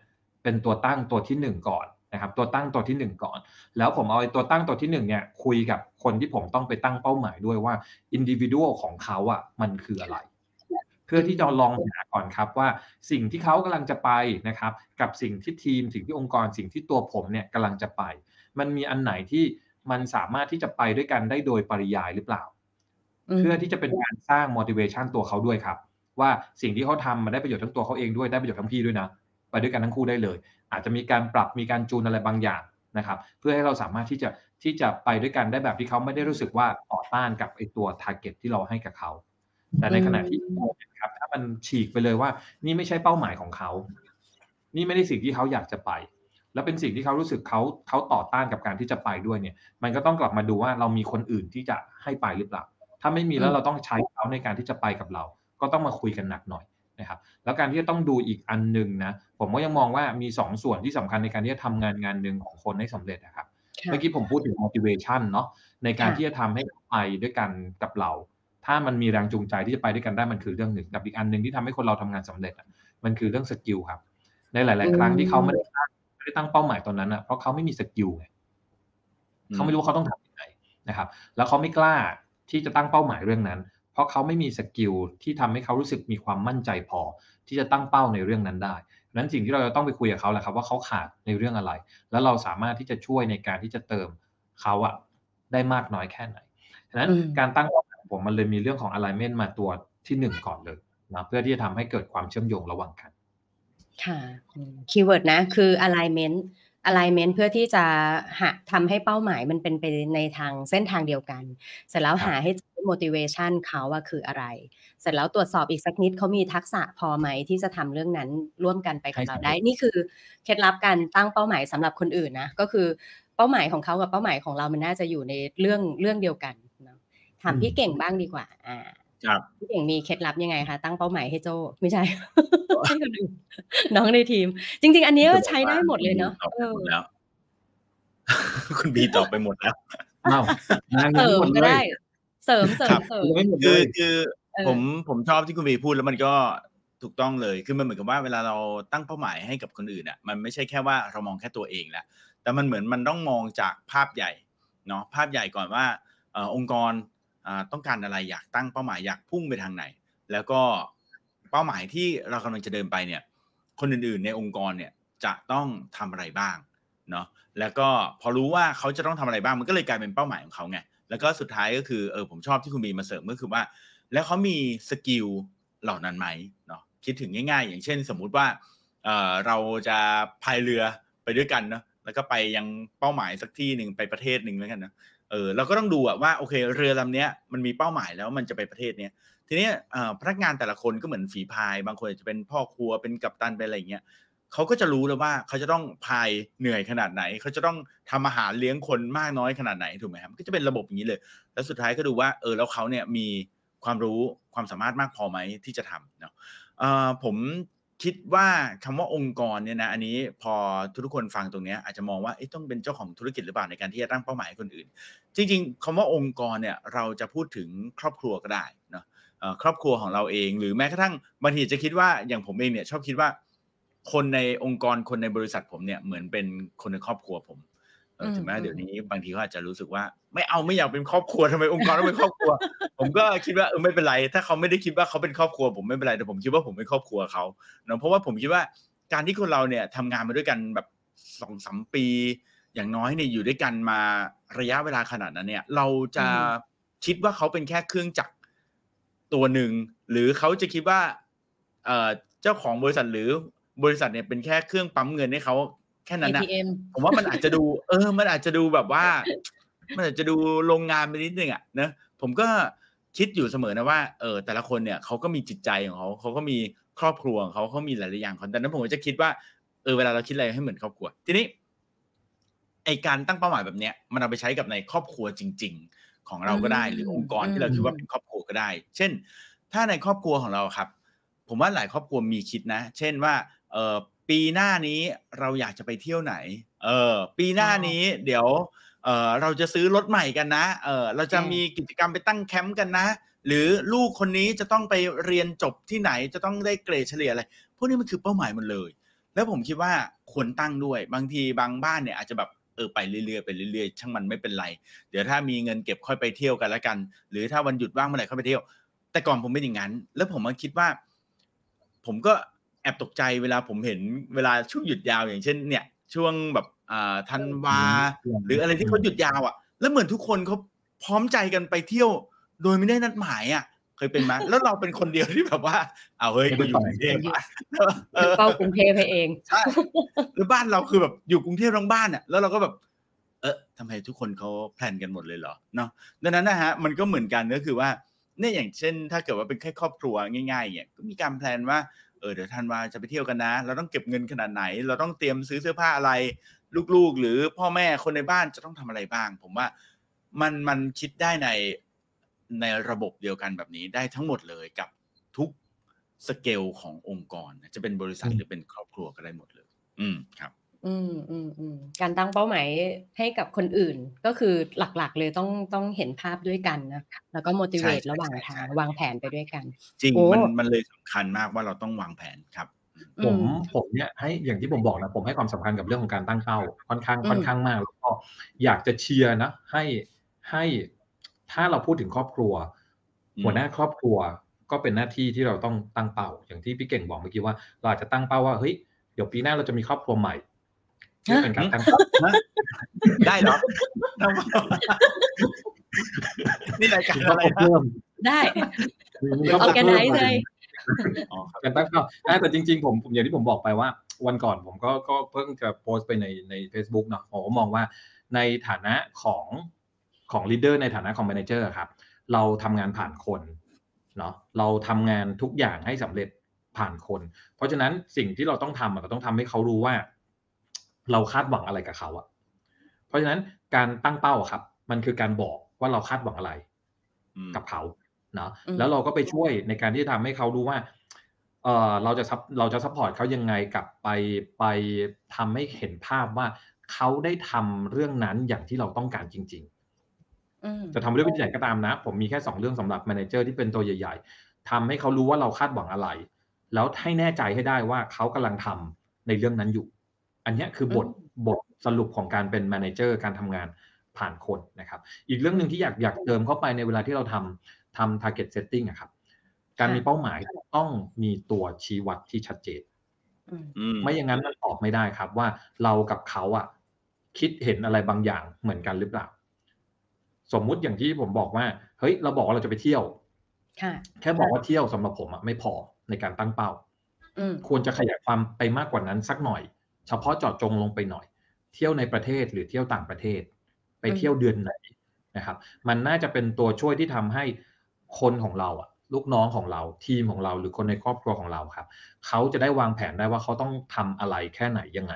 เป็นตัวตั้งตัวที่หนึ่งก่อนนะครับตัวตั้งตัวที่หนึ่งก่อน แล้วผมเอาตัวตั้งตัวที่หนึ่งเนี่ยคุยกับคนที่ผมต้องไปตั้งเป้าหมายด้วยว่า individual ของเขาอะมันคืออะไร พื่อที่จะลองหาก่อนครับว่าสิ่งที่เขากำลังจะไปนะครับกับสิ่งที่ทีมสิ่งที่องค์กรสิ่งที่ตัวผมเนี่ยกำลังจะไป มันมีอันไหนที่มันสามารถที่จะไปด้วยกันได้โดยปริยายหรือเปล่าอืมเพื่อที่จะเป็นการสร้าง motivation ตัวเขาด้วยครับ ว่าสิ่งที่เขาทำมันได้ประโยชน์ทั้งตัวเขาเองด้วยได้ประโยชน์ทั้งพี่ด้วยนะไปด้วยกันทั้งคู่ได้เลย อาจจะมีการปรับมีการจูนอะไรบางอย่างนะครับ เพื่อให้เราสามารถที่จะที่จะไปด้วยกันได้แบบที่เขาไม่ได้รู้สึกว่าต่อต้านกับไอตัว target ที่เราให้กับเขา แต่ในขณะที่ครับถ้า มันฉีกไปเลยว่า นี่ไม่ใช่เป้าหมายของเขา นี่ไม่ได้สิ่งที่เขาอยากจะไป แล้วเป็นสิ่งที่เขารู้สึกเขาเขาต่อต้านกับการที่จะไปด้วยเนี่ย มันก็ต้องกลับมาดูว่าเรามีคนอื่นที่จะให้ไปหรือเปล่า ถ้าไม่มีแล้วเราต้องใช้เขาในการที่จะไปกับเรา ก็ต้องมาคุยกันหนักหน่อยนะครับ แล้วการที่จะต้องดูอีกอันหนึ่งนะ ผมก็ยังมองว่ามีสองส่วนที่สำคัญในการที่จะทำงานงานหนึ่งของคนให้สำเร็จนะครับค่ะเมื่อกี้ผมพูดถึง motivation เนาะในการค่ะที่จะทำให้ไปด้วยกันกับเรา ถ้ามันมีแรงจูงใจที่จะไปด้วยกันได้มันคือเรื่องหนึ่งกับอีกอันหนึ่งที่ทำให้คนเราทำงานสำเร็จอะมันคือเรื่อง skill ครับ ในหลาย ๆ ครั้งที่เขาไม่ได้ตั้งไม่ได้ตั้งเป้าหมายตอนนั้นอะเพราะเขาไม่มี skill ไงเขาไม่รู้ว่าเขาต้องทำยังไงนะครับ แล้วเขาไม่กล้าที่จะตั้งเป้าหมายเรื่องนั้น เพราะเขาไม่มีสกิลที่ทำให้เขารู้สึกมีความมั่นใจพอ ที่จะตั้งเป้าในเรื่องนั้นได้ดังนั้นสิ่งที่เราจะต้องไปคุยกับเขาแหละครับว่าเขาขาดในเรื่องอะไร แล้วเราสามารถที่จะช่วยในการที่จะเติมเขาอะได้มากน้อยแค่ไหนฉะนั้นอืมการตั้งเป้าหมายของ ผมมันเลยมีเรื่องของ alignment มาตัวที่หนึ่งก่อนเลยนะเพื่อที่จะทำให้เกิดความเชื่อมโยงระหว่างกัน ค่ะkeyword นะคือ alignment alignment เพื่อที่จะหาทำให้เป้าหมายมันเป็นไปในทางเส้นทางเดียวกัน เสร็จแล้วครับหาให้เจอ motivation เขาว่าคืออะไร เสร็จแล้วตรวจสอบอีกสักนิดเขามีทักษะพอไหมที่จะทำเรื่องนั้นร่วมกันไปกับเราได้ นี่คือเคล็ดลับการตั้งเป้าหมายสำหรับคนอื่นนะ ก็คือเป้าหมายของเขากับเป้าหมายของเรามันน่าจะอยู่ในเรื่องเรื่องเดียวกันเนาะ ถามพี่เก่งบ้างดีกว่า อ่าครับพี่เก่งมีเคล็ดลับยังไงคะตั้งเป้าหมายให้โจไม่ใช่ให้คนอื่นน้องในทีม จริง ๆ อันนี้ก็ใช้ได้หมดเลยเนาะตอบเอไปหอมดแล้วคุณบีตอบไปหมดแล้วอ้าวงานเสริหมมดก็เลได้ยเสริมเสริครัมบเสริมยังไม่หมดคืเลอยคือเออผมผมชอบที่คุณบีพูดแล้วมันก็ถูกต้องเลยคือมันเหมือนกับว่าเวลาเราตั้งเป้าหมายให้กับคนอื่นอะมันไม่ใช่แค่ว่าเรามองแค่ตัวเองแหละแต่มันเหมือนมันต้องมองจากภาพใหญ่เนาะภาพใหญ่ก่อนว่าเอ่อองค์กรอ่า ต้องการอะไรอยากตั้งเป้าหมายอยากพุ่งไปทางไหน แล้วก็เป้าหมายที่เรากำลังจะเดินไปเนี่ยคนอื่นๆในองค์กรเนี่ยจะต้องทำอะไรบ้างเนาะแล้วก็พอรู้ว่าเขาจะต้องทำอะไรบ้างมันก็เลยกลายเป็นเป้าหมายของเขาไงแล้วก็สุดท้ายก็คือเออผมชอบที่คุณบีมาเสริมก็คือว่า แล้วเขามีสกิลเหล่านั้นไหมเนาะคิดถึงง่ายๆ อย่างเช่น สมมุติว่าเออเราจะพายเรือไปด้วยกันเนาะแล้วก็ไปยังเป้าหมายสักที่หนึ่งไปประเทศหนึ่งแล้วกันเนาะ เออเราก็ต้องดูอะว่าโอเค เรือลำเนี้ยมันมีเป้าหมายแล้วมันจะไปประเทศเนี้ยทีนี้พนักงานแต่ละคนก็เหมือนฝีพาย บางคนอาจจะเป็นพ่อครัวเป็นกัปตันเป็นอะไรอย่างเงี้ยเขาก็จะรู้แล้วว่าเขาจะต้องพายเหนื่อยขนาดไหน เขาจะต้องทำอาหารเลี้ยงคนมากน้อยขนาดไหนถูกไหมครับก็จะเป็นระบบอย่างนี้เลย แล้วสุดท้ายก็ดูว่าเออแล้วเขาเนี่ยมีความรู้ความสามารถมากพอไหมที่จะทำเนาะผม คิดว่าคำว่าองค์กรเนี่ยนะอันนี้พอทุกคนฟังตรงนี้อาจจะมองว่าต้องเป็นเจ้าของธุรกิจหรือเปล่าในการที่จะตั้งเป้าหมายให้คนอื่น จริง ๆคำว่าองค์กรเนี่ยเราจะพูดถึงครอบครัวก็ได้เนาะครอบครัวของเราเอง หรือแม้กระทั่งบางทีจะคิดว่าอย่างผมเองเนี่ยชอบคิดว่า คนในองค์กรคนในบริษัทผมเนี่ยเหมือนเป็นคนในครอบครัวผม ถึงแม้อืมเดี๋ยวนี้บางทีเขาอาจจะรู้สึกว่า ไม่เอาไม่อยากเป็นครอบครัวทำไมองค์กรต้องเป็นครอบครัว ผมก็คิดว่าเออไม่เป็นไร ถ้าเขาไม่ได้คิดว่าเขาเป็นครอบครัว ผมไม่เป็นไรแต่ผมคิดว่าผมเป็นครอบครัวเขาเนาะเพราะว่าผมคิดว่าการที่คนเราเนี่ยทำงานมาด้วยกันแบบสองสามปี อย่างน้อยเนี่ยอยู่ด้วยกันมาระยะเวลาขนาดนั้นเนี่ย เราจะอืมคิดว่าเขาเป็นแค่เครื่องจักรตัวหนึ่งหรือเขาจะคิดว่าเอ่อเจ้าของบริษัทหรือบริษัทเนี่ยเป็นแค่เครื่องปั๊มเงินให้เขาแค่นั้นนะ ATM ผมว่ามันอาจจะดู เออ มันอาจจะดูแบบว่า มันอาจจะดูโรงงานไปนิดนึงอะเนอะผมก็คิดอยู่เสมอนะว่าเออแต่ละคนเนี่ยเขาก็มีจิตใจของเขาเขาก็มีครอบครัวของเขาเขามีหลายๆอย่างของแต่นั้นผมก็จะคิดว่าเออเวลาเราคิดอะไรให้เหมือนครอบครัว ทีนี้ไอการตั้งเป้าหมายแบบเนี้ยมันเอาไปใช้กับในครอบครัวจริง ๆ ของเราก็ได้หรือองค์กรที่เราคิดว่าเป็นครอบครัวก็ได้ เช่น ถ้าในครอบครัวของเราครับ ผมว่าหลายครอบครัวมีคิดนะ เช่นว่าเออ ปีหน้านี้เราอยากจะไปเที่ยวไหน เออ ปีหน้านี้เดี๋ยว เออเราจะซื้อรถใหม่กันนะ เออเราจะมีกิจกรรมไปตั้งแคมป์กันนะ หรือลูกคนนี้จะต้องไปเรียนจบที่ไหนจะต้องได้เกรดเฉลี่ยอะไร พวกนี้มันคือเป้าหมายหมันเลย แล้วผมคิดว่าควรตั้งด้วย บางทีบางบ้านเนี่ยอาจจะแบบเออไปเรื่อยๆไปเรื่อยๆ ช่างมันไม่เป็นไร เดี๋ยวถ้ามีเงินเก็บค่อยไปเที่ยวกันแล้วกัน หรือถ้าวันหยุดว่างเมื่อไหร่ค่อยไปเที่ยว แต่ก่อนผมเป็นอย่างนั้น แล้วผมมาคิดว่า ผมก็ แอบตกใจเวลาผมเห็นเวลาช่วงหยุดยาวอย่างเช่น เนี่ยช่วงแบบอ่าธันวาหรืออะไรที่เขาหยุดยาวอะ แล้วเหมือนทุกคนเขาพร้อมใจกันไปเที่ยว โดยไม่ได้นัดหมายอะเคยเป็นไหมแล้วเราเป็นคนเดียวที่แบบว่า เอาเฮ้ยกูอยู่กรุงเทพอะเออเป้ากรุงเทพให้เองใช่แล้วบ้านเราคือแบบอยู่กรุงเทพทั้งบ้านอะแล้วเราก็แบบเออทำไมทุกคนเขาแพลนกันหมดเลยเหรอเนาะดังนั้นนะฮะมันก็เหมือนกันก็คือว่าเนี่ยอย่างเช่น ถ้าเกิดว่าเป็นแค่ครอบครัวง่ายๆเนี่ยก็มีการแพลนว่า เออเดี๋ยวธันวาจะไปเที่ยวกันนะ เราต้องเก็บเงินขนาดไหน เราต้องเตรียมซื้อเสื้อผ้าอะไร ลูกๆ หรือพ่อแม่คนในบ้านจะต้องทำอะไรบ้าง ผมว่ามันมันคิดได้ในในระบบเดียวกันแบบนี้ได้ทั้งหมดเลยกับทุกสเกลขององค์กรนะจะเป็นบริษัทหรือเป็นครอบครัวก็ได้หมดเลย อืมครับ อืม อืม อืม การตั้งเป้าหมายให้กับคนอื่น ก็คือหลัก ๆ เลยต้อง ต้องเห็นภาพด้วยกันนะคะ แล้วก็ motivate ใช่ระหว่างใช่ทางใช่วางแผนไปด้วยกันจริง โอ้ มัน มันเลยสำคัญมากว่าเราต้องวางแผนครับ อืผมมผมเนี่ยให้ อย่างที่ผมบอกนะ ผมให้ความสำคัญกับเรื่องของการตั้งเป้าค่อนข้าง อืมค่อนข้างมาก แล้วก็อยากจะเชียร์นะ ให้ ให้ ถ้าเราพูดถึงครอบครัว อืมหัวหน้าครอบครัวก็เป็นหน้าที่ที่เราต้องตั้งเป้า อย่างที่พี่เก่งบอกเมื่อกี้ว่า เราอาจจะตั้งเป้าว่า เฮ้ย เดี๋ยวปีหน้าเราจะมีครอบครัวใหม่ เพื่อเป็นการตั้งเป้าฮะได้เหรอนี่รายการมีครออะบครัวนะเพิ่มได้มีครอบครัวเพิ่ม organize เลยอ๋อครับการตั้งเป้าอ่าแต่จริง ๆ ผมผมอย่างที่ผมบอกไปว่า วันก่อนผมก็ก็เพิ่งจะโพสต์ไปในใน Facebook เนาะผมก็มองว่าในฐานะของของ leader ในฐานะของ manager ครับ เราทำงานผ่านคนเนาะเราทำงานทุกอย่างให้สำเร็จผ่านคน เพราะฉะนั้นสิ่งที่เราต้องทำอะเราต้องทำให้เขารู้ว่า เราคาดหวังอะไรกับเขาอะเพราะฉะนั้นการตั้งเป้าอะครับ มันคือการบอกว่าเราคาดหวังอะไรอืมกับเขาเนาะอืมแล้วเราก็ไปช่วยในการที่จะทำให้เขารู้ว่าเออเราจะ sup เราจะ support เขายังไงกับไปไปทำให้เห็นภาพว่าเขาได้ทำเรื่องนั้นอย่างที่เราต้องการจริงอืมๆจะทำด้วยวิธีไหนก็ตามนะ ผมมีแค่สองเรื่องสำหรับ manager ที่เป็นตัวใหญ่ ๆทำให้เขารู้ว่าเราคาดหวังอะไร แล้วให้แน่ใจให้ได้ว่าเขากำลังทำในเรื่องนั้นอยู่ อันเนี้ยคือบทบทสรุปของการเป็นแมเนเจอร์การทำงานผ่านคนนะครับ อีกเรื่องหนึ่งที่อยากอยากเติมเข้าไปในเวลาที่เราทำทำ target setting อะครับ การมีเป้าหมายต้องมีตัวชี้วัดที่ชัดเจนอืมอืมไม่อย่างนั้นมันตอบไม่ได้ครับ ว่าเรากับเขาอะคิดเห็นอะไรบางอย่างเหมือนกันหรือเปล่า สมมุติอย่างที่ผมบอกว่า เฮ้ย เราบอกว่าเราจะไปเที่ยวค่ะแค่บอกว่าเที่ยวสำหรับผมอะไม่พอในการตั้งเป้าอืมควรจะขยายความไปมากกว่านั้นสักหน่อย เฉพาะเจาะจงลงไปหน่อย เที่ยวในประเทศหรือเที่ยวต่างประเทศ ไปเที่ยวเดือนไหนนะครับ มันน่าจะเป็นตัวช่วยที่ทำให้คนของเราอะลูกน้องของเราทีมของเราหรือคนในครอบครัวของเราครับเขาจะได้วางแผนได้ว่าเขาต้องทำอะไรแค่ไหนยังไง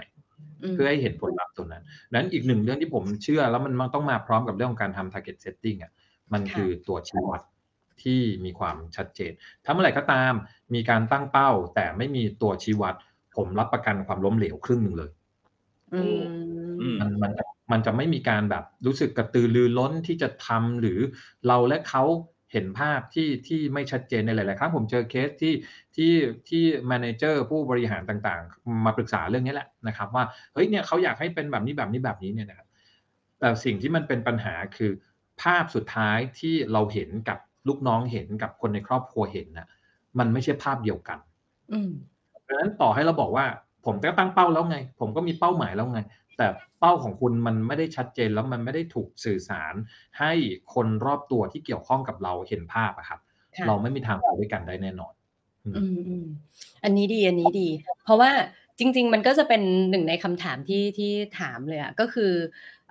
อืมเพื่อให้เห็นผลลัพธ์ตัวนั้นนั้นอีกหนึ่งเรื่องที่ผมเชื่อแล้วมันต้องมาพร้อมกับเรื่องของการทำ target setting อะมันคือตัวชี้วัดที่มีความชัดเจน ถ้าเมื่อไหร่ก็ตามมีการตั้งเป้า แต่ไม่มีตัวชี้วัด ผมรับประกันความล้มเหลวครึ่งหนึ่งเลยอือืมมมันมันมันจะไม่มีการแบบรู้สึกกระตือรือร้นที่จะทำหรือเราและเขาเห็นภาพที่ที่ไม่ชัดเจนในหลาย ๆ ครั้งผมเจอเคสที่ที่ที่ manager ผู้บริหารต่าง ๆ มาปรึกษาเรื่องนี้แหละนะครับ ว่าเฮ้ยเนี่ยเขาอยากให้เป็นแบบนี้แบบนี้แบบนี้เนี่ยนะครับแต่สิ่งที่มันเป็นปัญหาคือ ภาพสุดท้ายที่เราเห็นกับลูกน้องเห็นกับคนในครอบครัวเห็นนะมันไม่ใช่ภาพเดียวกันอืม ดังนั้นต่อให้เราบอกว่า ผมก็ตั้งเป้าแล้วไง ผมก็มีเป้าหมายแล้วไง แต่เป้าของคุณมันไม่ได้ชัดเจนแล้วมันไม่ได้ถูกสื่อสาร ให้คนรอบตัวที่เกี่ยวข้องกับเราเห็นภาพอะครับค่ะเราไม่มีทางไปด้วยกันได้แน่นอนอืมอืมอันนี้ดีอันนี้ดี เพราะว่าจริง ๆ มันก็จะเป็นหนึ่งในคำถามที่ที่ถามเลยอะก็คือ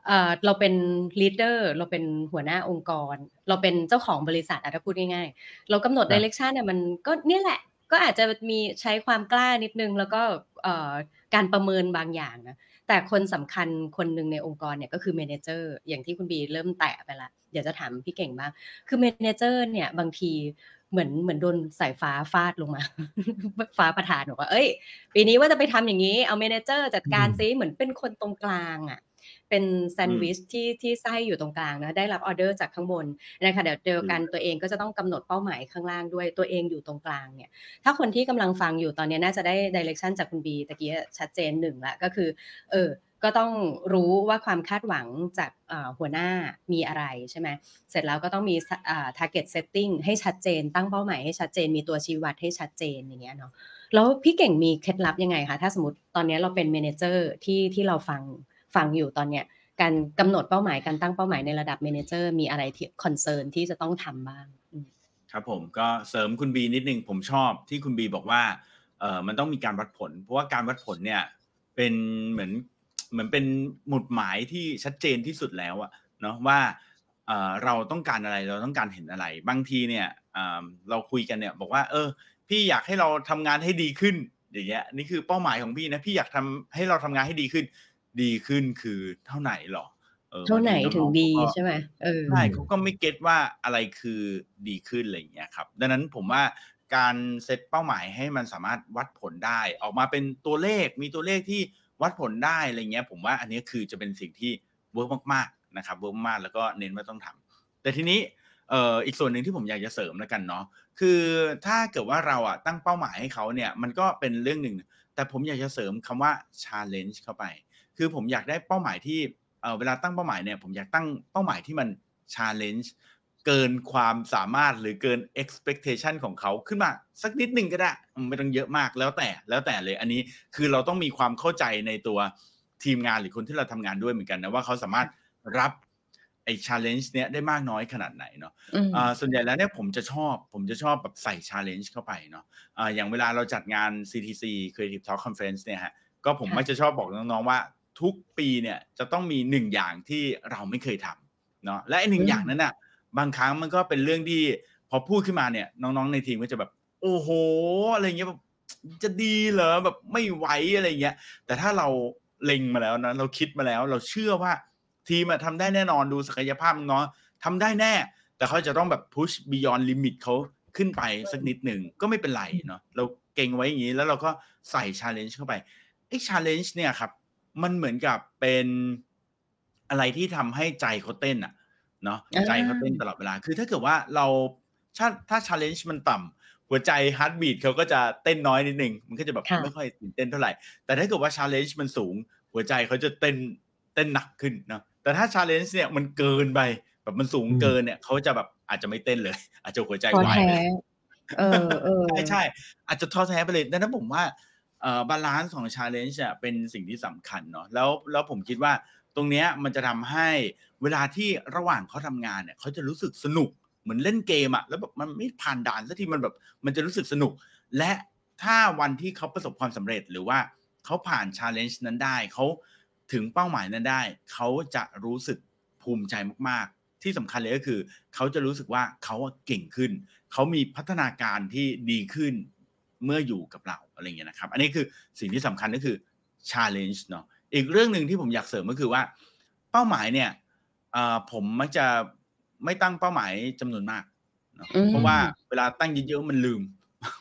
เอ่อเราเป็น leader เราเป็นหัวหน้าองค์กร เราเป็นเจ้าของบริษัทอะถ้าพูดง่ายๆ เรากำหนดครับดิเรกชันเนี่ยมันก็เนี่ยแหละ ก็อาจจะมีใช้ความกล้านิดนึง แล้วก็เอ่อการประเมินบางอย่างนะแต่คนสำคัญคนหนึ่งในองค์กรเนี่ยก็คือ manager อย่างที่คุณบีเริ่มแตะไปละเดี๋ยวจะถามพี่เก่งบ้าง คือ manager เนี่ยบางทีเหมือนเหมือนโดนสายฟ้าฟาดลงมา ฟ้าประทานบอกว่า เอ้ย ปีนี้ว่าจะไปทำอย่างนี้ เอา manager จัดการซิอืมเหมือนเป็นคนตรงกลางอะ เป็นแซนด์วิชอืมที่ที่ไส้อยู่ตรงกลางนะได้รับออร์เดอร์จากข้างบนในขณะเดียวกันอืมตัวเองก็จะต้องกำหนดเป้าหมายข้างล่างด้วยตัวเองอยู่ตรงกลางเนี่ยถ้าคนที่กำลังฟังอยู่ตอนนี้น่าจะได้ direction จากคุณบีตะกี้อะชัดเจน1แล้วก็คือเออก็ต้องรู้ว่าความคาดหวังจากอ่าหัวหน้ามีอะไรใช่ไหมเสร็จแล้วก็ต้องมีสอ่า target setting ให้ชัดเจน ตั้งเป้าหมายให้ชัดเจน มีตัวชี้วัดให้ชัดเจนอย่างเงี้ยเนาะแล้วพี่เก่งมีเคล็ดลับยังไงคะถ้าสมมุติตอนนี้เราเป็น manager ที่ที่เราฟัง ฟังอยู่ตอนเนี้ยการกำหนดเป้าหมายการตั้งเป้าหมายในระดับ manager มีอะไรที่ concern ที่จะต้องทำบ้าง?ครับผมก็เสริมคุณบีนิดนึงผมชอบที่คุณบีบอกว่าเออมันต้องมีการวัดผล เพราะว่าการวัดผลเนี่ยเป็นเหมือนเหมือนเป็นหมุดหมายที่ชัดเจนที่สุดแล้วอะเนาะว่าเราต้องการอะไรเราต้องการเห็นอะไร บางทีเนี่ยเราคุยกันเนี่ยบอกว่า เออ พี่อยากให้เราทำงานให้ดีขึ้นอย่างเงี้ยนี่คือเป้าหมายของพี่นะพี่อยากทำให้เราทำงานให้ดีขึ้น ดีขึ้นคือเท่าไหนเหรอ?เออเท่าบางไหนทีถึน้งองๆดีเขาก็ใช่ไหม?เออใช่เขาก็ไม่เก็ตว่าอะไรคือดีขึ้นอะไรอย่างเงี้ยครับ ดังนั้นผมว่าการเซตเป้าหมายให้มันสามารถวัดผลได้ ออกมาเป็นตัวเลขมีตัวเลขที่วัดผลได้อะไรเงี้ย ผมว่าอันนี้คือจะเป็นสิ่งที่ work มากๆนะครับ work มากๆแล้วก็เน้นว่าต้องทำแต่ทีนี้เอ่ออีกส่วนหนึ่งที่ผมอยากจะเสริมแล้วกันเนาะคือถ้าเกิดว่าเราอะตั้งเป้าหมายให้เขาเนี่ยมันก็เป็นเรื่องหนึ่ง แต่ผมอยากจะเสริมคำว่า challenge เข้าไป คือผมอยากได้เป้าหมายที่เอ่อเวลาตั้งเป้าหมายเนี่ยผมอยากตั้งเป้าหมายที่มัน challenge เกินความสามารถหรือเกิน expectation ของเขาขึ้นมา สักนิดหนึ่งก็ได้อืมไม่ต้องเยอะมากแล้วแต่แล้วแต่เลยอันนี้คือเราต้องมีความเข้าใจในตัวทีมงานหรือคนที่เราทำงานด้วยเหมือนกันนะว่าเขาสามารถรับไอ้ challenge เนี้ยได้มากน้อยขนาดไหนเนาะอืมอ่าส่วนใหญ่แล้วเนี่ยผมจะชอบ ผมจะชอบแบบใส่ challenge เข้าไปเนาะอ่าอย่างเวลาเราจัดงาน CTC Creative Talk Conference เนี่ยครับก็ผมค่ะมักจะชอบบอกน้องๆว่า ทุกปีเนี่ยจะต้องมี1อย่างที่เราไม่เคยทำเนาะและไอ้1อือย่างมนั้นน่ะบางครั้งมันก็เป็นเรื่องที่พอพูดขึ้นมาเนี่ย น้องๆในทีมก็จะแบบ โอ้โฮอะไรอย่างเงี้ยแบบจะดีเหรอ?แบบไม่ไหวอะไรอย่างเงี้ย แต่ถ้าเราเล็งมาแล้วนะเราคิดมาแล้ว เราเชื่อว่าทีมอะทำได้แน่นอนดูศักยภาพน้องๆทำได้แน่ แต่เขาจะต้องแบบ push beyond limit เขาขึ้นไปสักนิดหนึ่งก็ไม่เป็นไรเนาะเราเล็งไว้อย่างงี้ แล้วเราก็ใส่ challenge เข้าไปไอ้ challenge เนี่ยครับ มันเหมือนกับเป็นอะไรที่ทำให้ใจเขาเต้นอะเนาะอาใจเขาเต้นตลอดเวลา คือถ้าเกิดว่าเราถ้าถ้า challenge มันต่ำหัวใจ heartbeat เขาก็จะเต้นน้อยนิดหนึ่งมันก็จะแบบค่ะไม่ค่อยตื่นเต้นเท่าไรแต่ถ้าเกิดว่า challenge มันสูง หัวใจเขาจะเต้นเต้นหนักขึ้นเนาะแต่ถ้า challenge เนี่ยมันเกินไปแบบมันสูงอืมเกินเนี่ยเขาจะแบบอาจจะไม่เต้นเลย อาจจะหัวใจท้อวายแท้ไปเลยเออใช่ๆๆอาจจะท้อแท้ไปเลยดังนั้นผมว่าเอ่อ บาลันซ์ของ challenge อะเป็นสิ่งที่สำคัญเนาะแล้วแล้วผมคิดว่าตรงเนี้ยมันจะทำให้เวลาที่ระหว่างเขาทำงานเนี่ยเขาจะรู้สึกสนุกเหมือนเล่นเกมอะแล้วแบบมันไม่ผ่านด่านสักทีมันแบบมันจะรู้สึกสนุก และถ้าวันที่เขาประสบความสำเร็จหรือว่าเขาผ่าน challenge นั้นได้เขาถึงเป้าหมายนั้นได้ เขาจะรู้สึกภูมิใจมากๆ ที่สำคัญเลยก็คือ เขาจะรู้สึกว่าเขาเก่งขึ้น เขามีพัฒนาการที่ดีขึ้น เมื่ออยู่กับเราอะไรอย่างเงี้ยนะครับ อันนี้คือสิ่งที่สำคัญก็คือ challenge เนาะอีกเรื่องหนึ่งที่ผมอยากเสริมก็คือว่า เป้าหมายเนี่ยอ่าผมมักจะไม่ตั้งเป้าหมายจำนวนมากเนาะอืเพราะว่ามเวลาตั้งเยอะๆมันลืม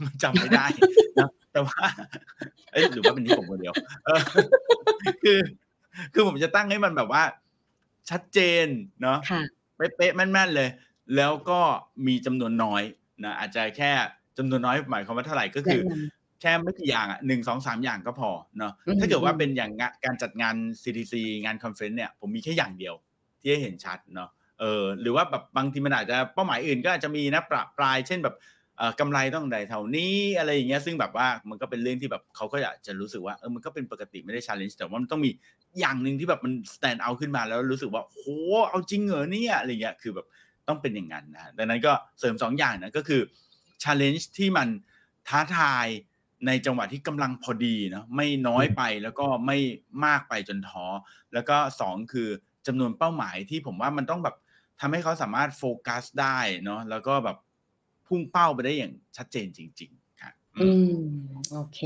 มันจำไม่ได้เนาะแต่ว่าเอ๊ะหรือว่าเป็นที่ผมคนเดียวเออคือ คือผมจะตั้งให้มันแบบว่า ชัดเจนเนาะค่ะเป๊ะๆแม่นๆเลย แล้วก็มีจำนวนน้อยนะอาจจะแค่ จำนวนน้อยหมายความว่าเท่าไรก็คือแนะนำแค่ไม่กี่อย่างอะ1 2 3อย่างก็พอเนาะอืมถ้าเกิดว่าเป็นๆอย่างงะการจัดงาน CTC งาน conference เนี่ยผมมีแค่อย่างเดียวที่ให้เห็นชัดเนาะเออหรือว่าแบบบางทีมันอาจจะเป้าหมายอื่นก็อาจจะมีนะประปรายเช่นแบบเอ่อกำไรต้องได้เท่านี้อะไรอย่างเงี้ยซึ่งแบบว่ามันก็เป็นเรื่องที่แบบเขาก็อยากจะรู้สึกว่าเออมันก็เป็นปกติไม่ได้ challenge แต่ว่ามันต้องมีอย่างหนึ่งที่แบบมัน stand out ขึ้นมาแล้วรู้สึกว่าโอ้โฮเอาจริงเหรอเนี่ยอะไรอย่างเงี้ยคือแบบต้องเป็นอย่างงั้นนะครับดังนั้นก็เสริม2อย่างนะก็คือ challenge ที่มันท้าทายในจังหวะที่กำลังพอดีเนาะไม่น้ออืยมไปแล้วก็ไม่มากไปจนท้อแล้วก็2คือจำนวนเป้าหมายที่ผมว่ามันต้องแบบทำให้เขาสามารถโฟกัสได้เนาะแล้วก็แบบพุ่งเป้าไปได้อย่างชัดเจนจริงๆครับอือืมมโอเค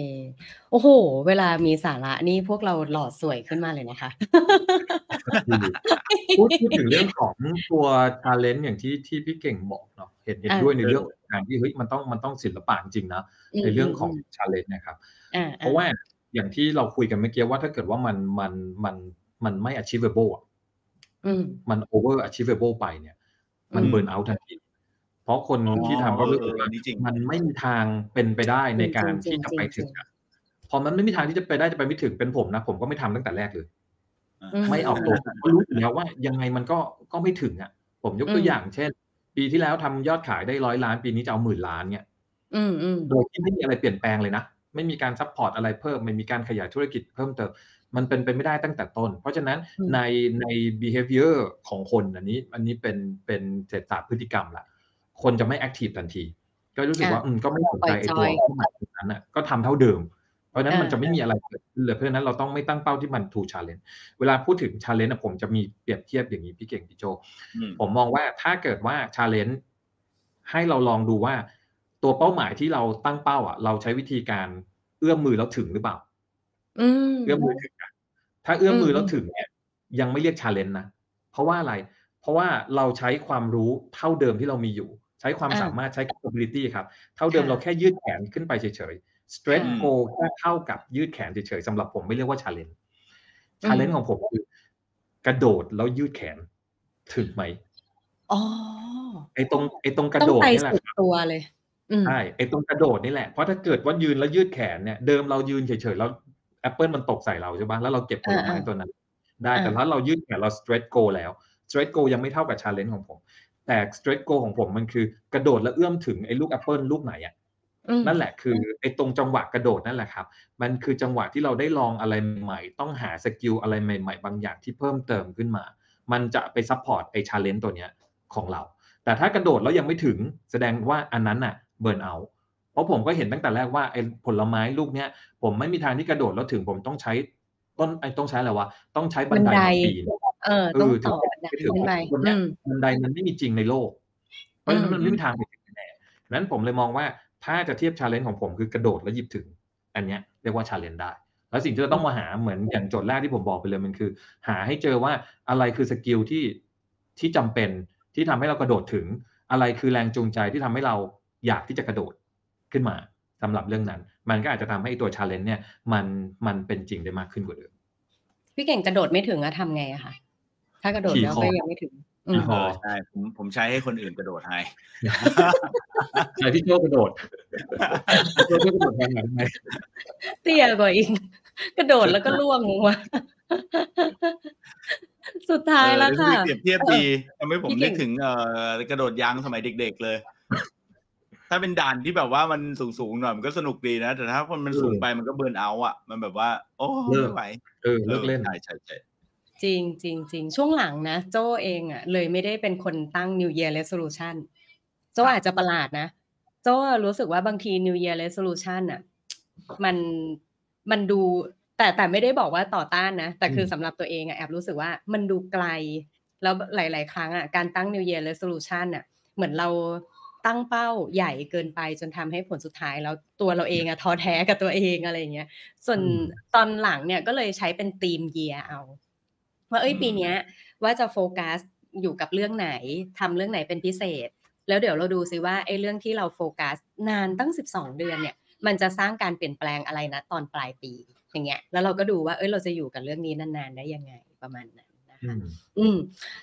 โอ้โฮเวลามีสาระนี่พวกเราหล่อสวยขึ้นมาเลยนะคะพูดพูดถึงเรื่องของตัว challenge อย่างที่ที่พี่เก่งบอกเนาะ เห็นเห็นอาด้วยในเอเรื่องอการที่เฮ้ยมันต้องมันต้องศิลปะจริงๆนะอืมในเรื่องของอืม challenge นะครับอ่าเพราะว่าอย่างที่เราคุยกันเมื่อกี้ว่าถ้าเกิดว่ามันมันมันมันไม่ achievable อะอืมมัน over achievable ไปเนี่ย มันอืมเบิร์นเอาทันทีเพราะคนที่ทำก็รู้สึกว่าเออนี่จริงมันไม่มีทางเป็นไปได้ในการจริงๆที่จะไปจริถึงงๆอะพอมันไม่มีทางที่จะไปได้จะไปไม่ถึงเป็นผมนะผมก็ไม่ทำตั้งแต่แรกเลยอืมไม่ออกตัวผมก็รู้อยู่แล้วว่ายังไงมันก็ก็ไม่ถึงอะ ผมยกตัวอืมอย่างเช่น ปีที่แล้วทำยอดขายได้ร้อยล้าน ปีนี้จะเอาหมื่นล้านเนี่ยอืมอืมโดยที่ไม่มีอะไรเปลี่ยนแปลงเลยนะ ไม่มีการ support อะไรเพิ่ม ไม่มีการขยายธุรกิจเพิ่มเติม มันเป็นไปไม่ได้ตั้งแต่ต้น เพราะฉะนั้นอืมในใน behavior ของคนอันนี้ อันนี้เป็นเป็นเศรษฐศาสตร์พฤติกรรมละ คนจะไม่ active ทันที ก็รู้สึกว่าอืมก็ไม่สนใจไอ้ตัวปล่อยจอยเป้าหมายตรงนั้นอะก็ทำเท่าเดิมเพ ราะฉะนั้นอ่ามัมันจะไม่มีอะไรเกิดขึ้นเลยเพราะฉะนั้นเราต้องไม่ตั้งเป้าที่มัน too challenge เวลาพูดถึง challenge อะผมจะมีเปรียบเทียบอย่างนี้พี่เก่งพี่โจอืมผมมองว่าถ้าเกิดว่า challenge ให้เราลองดูว่า ตัวเป้าหมายที่เราตั้งเป้าอะ เราใช้วิธีการเอื้อมมือแล้วถึงหรือเปล่าอืมเอื้อมมือถึงอะถ้าเอื้อมมือมแล้วถึงเนี่ยยังไม่เรียก challenge นะเพราะว่าอะไร เพราะว่าเราใช้ความรู้เท่าเดิมที่เรามีอยู่ ใช้ความอ่าสามารถใช้ capability ครับ เท่าเดิมค่ะเราแค่ยืดแขนขึ้นไปเฉยๆ stretch อืม goal แค่เท่ากับยืดแขนเฉยๆสำหรับผมไม่เรียกว่า challenge อืม challenge ของผมคือกระโดดแล้วยืดแขนถึงไหมอ๋อไอ้ตรงไอ้ตรงกระต้อโดงดไปนี่แหละสุดตัวเลยอืมใช่ไอ้ตรงกระโดดนี่แหละ เพราะถ้าเกิดว่ายืนแล้วยืดแขนเนี่ยเดิมเรายืนเฉยๆแล้วแอปเปิลมันตกใส่เราใช่ปะแล้วเราเก็บผลไม้อ่าๆตัวนั้น ได้อ่าแต่ถ้าเรายืดแขนเรา stretch goal แล้ว stretch goal ยังไม่เท่ากับ challenge ของผม แต่ stretch goal ของผมมันคือกระโดดแล้วเอื้อมถึงไอ้ลูกแอปเปิลลูกไหนอะอืม นั่นแหละคือไอ้ตรงจังหวะกระโดดนั่นแหละครับ มันคือจังหวะที่เราได้ลองอะไรใหม่ๆต้องหา skill อะไรใหม่ ๆ บางอย่างที่เพิ่มเติมขึ้นมา มันจะไป support ไอ้ challenge ตัวเนี้ยของเรา แต่ถ้ากระโดดแล้วยังไม่ถึงแสดงว่าอันนั้นน่ะ burnout เพราะผมก็เห็นตั้งแต่แรกว่าไอ้ผลไม้ลูกเนี้ยผมไม่มีทางที่กระโดดแล้วถึงผมต้องใช้ต้นไอ้ต้องใช้อะไรวะต้องใช้บันไดบันไดมาปีนเออต้องเออต่อถึงบันไดไปถึงขึ้นไปบนเนี้อืยมบันไดมันไม่มีจริงในโลก เพราะฉะนั้นอืมมันไม่มีทางไปถึงแน่ๆนั้นผมเลยมองว่า ถ้าจะเทียบ challenge ของผมคือกระโดดแล้วหยิบถึง อันเนี้ยเรียกว่า challenge ได้ แล้วสิ่งที่เราต้องมาหาเหมือนอย่างโจทย์แรกที่ผมบอกไปเลยมันคือ หาให้เจอว่าอะไรคือ skill ที่ที่จำเป็นที่ทำให้เรากระโดดถึง อะไรคือแรงจูงใจที่ทำให้เราอยากที่จะกระโดดขึ้นมาสำหรับเรื่องนั้น มันก็อาจจะทำให้ตัว challenge เนี่ยมันมันเป็นจริงได้มากขึ้นกว่าเดิมพี่เก่งกระโดดไม่ถึงอะทำไงอะคะถ้ากระโดดขี่แล้วคอก็ยังไม่ถึงอืมพอ เออใช่ผมผมใช้ให้คนอื่นกระโดดให้ใช่พี่โจกระโดดพี่โจกระโดดแทนหลังไหมเตี้ยกว่าอีกกระโดดแล้วก็ล่วงลงมาสุดท้ายแล้วค่ะเออเปรียบเทียบดีทำให้ผมพี่เก่นึงกถึงเอ่อกระโดดยางสมัยเด็ก ๆ เลย ถ้าเป็นด่านที่แบบว่ามันสูงๆหน่อยมันก็สนุกดีนะแต่ถ้ามันสูงไปมันก็เบิร์นเอาท์อะ มันแบบว่า โอ้ไม่ไหวเออเลิกเล่นใช่ใช่ใช่ จริงจริงจริงช่วงหลังนะ โจเองอะ เลยไม่ได้เป็นคนตั้ง New Year Resolution โจอาจจะประหลาดนะ โจรู้สึกว่าบางที New Year Resolution อะ มันมันดูแต่แต่ไม่ได้บอกว่าต่อต้านนะ แต่คือมสำหรับตัวเองอะแอบรู้สึกว่ามันดูไกล แล้วหลาย ๆ ครั้งอะการตั้ง New Year Resolution อะ เหมือนเราตั้งเป้าใหญ่เกินไปจนทำให้ผลสุดท้ายแล้วตัวเราเองอะท้อแท้กับตัวเองอะไรอย่างเงี้ย ส่วนอืมตอนหลังเนี่ยก็เลยใช้เป็นธีม year เอา ว่าเอ้ยอืมปีเนี้ย ว่าจะโฟกัสอยู่กับเรื่องไหนทำเรื่องไหนเป็นพิเศษ แล้วเดี๋ยวเราดูซิว่าไอ้เรื่องที่เราโฟกัส นานตั้ง 12 เดือนเนี่ย มันจะสร้างการเปลี่ยนแปลงอะไรนะตอนปลายปี อย่างเงี้ยแล้วเราก็ดูว่าเอ้ยเราจะอยู่กับเรื่องนี้นานๆได้ยังไงประมาณนั้นนะอืคะมอืม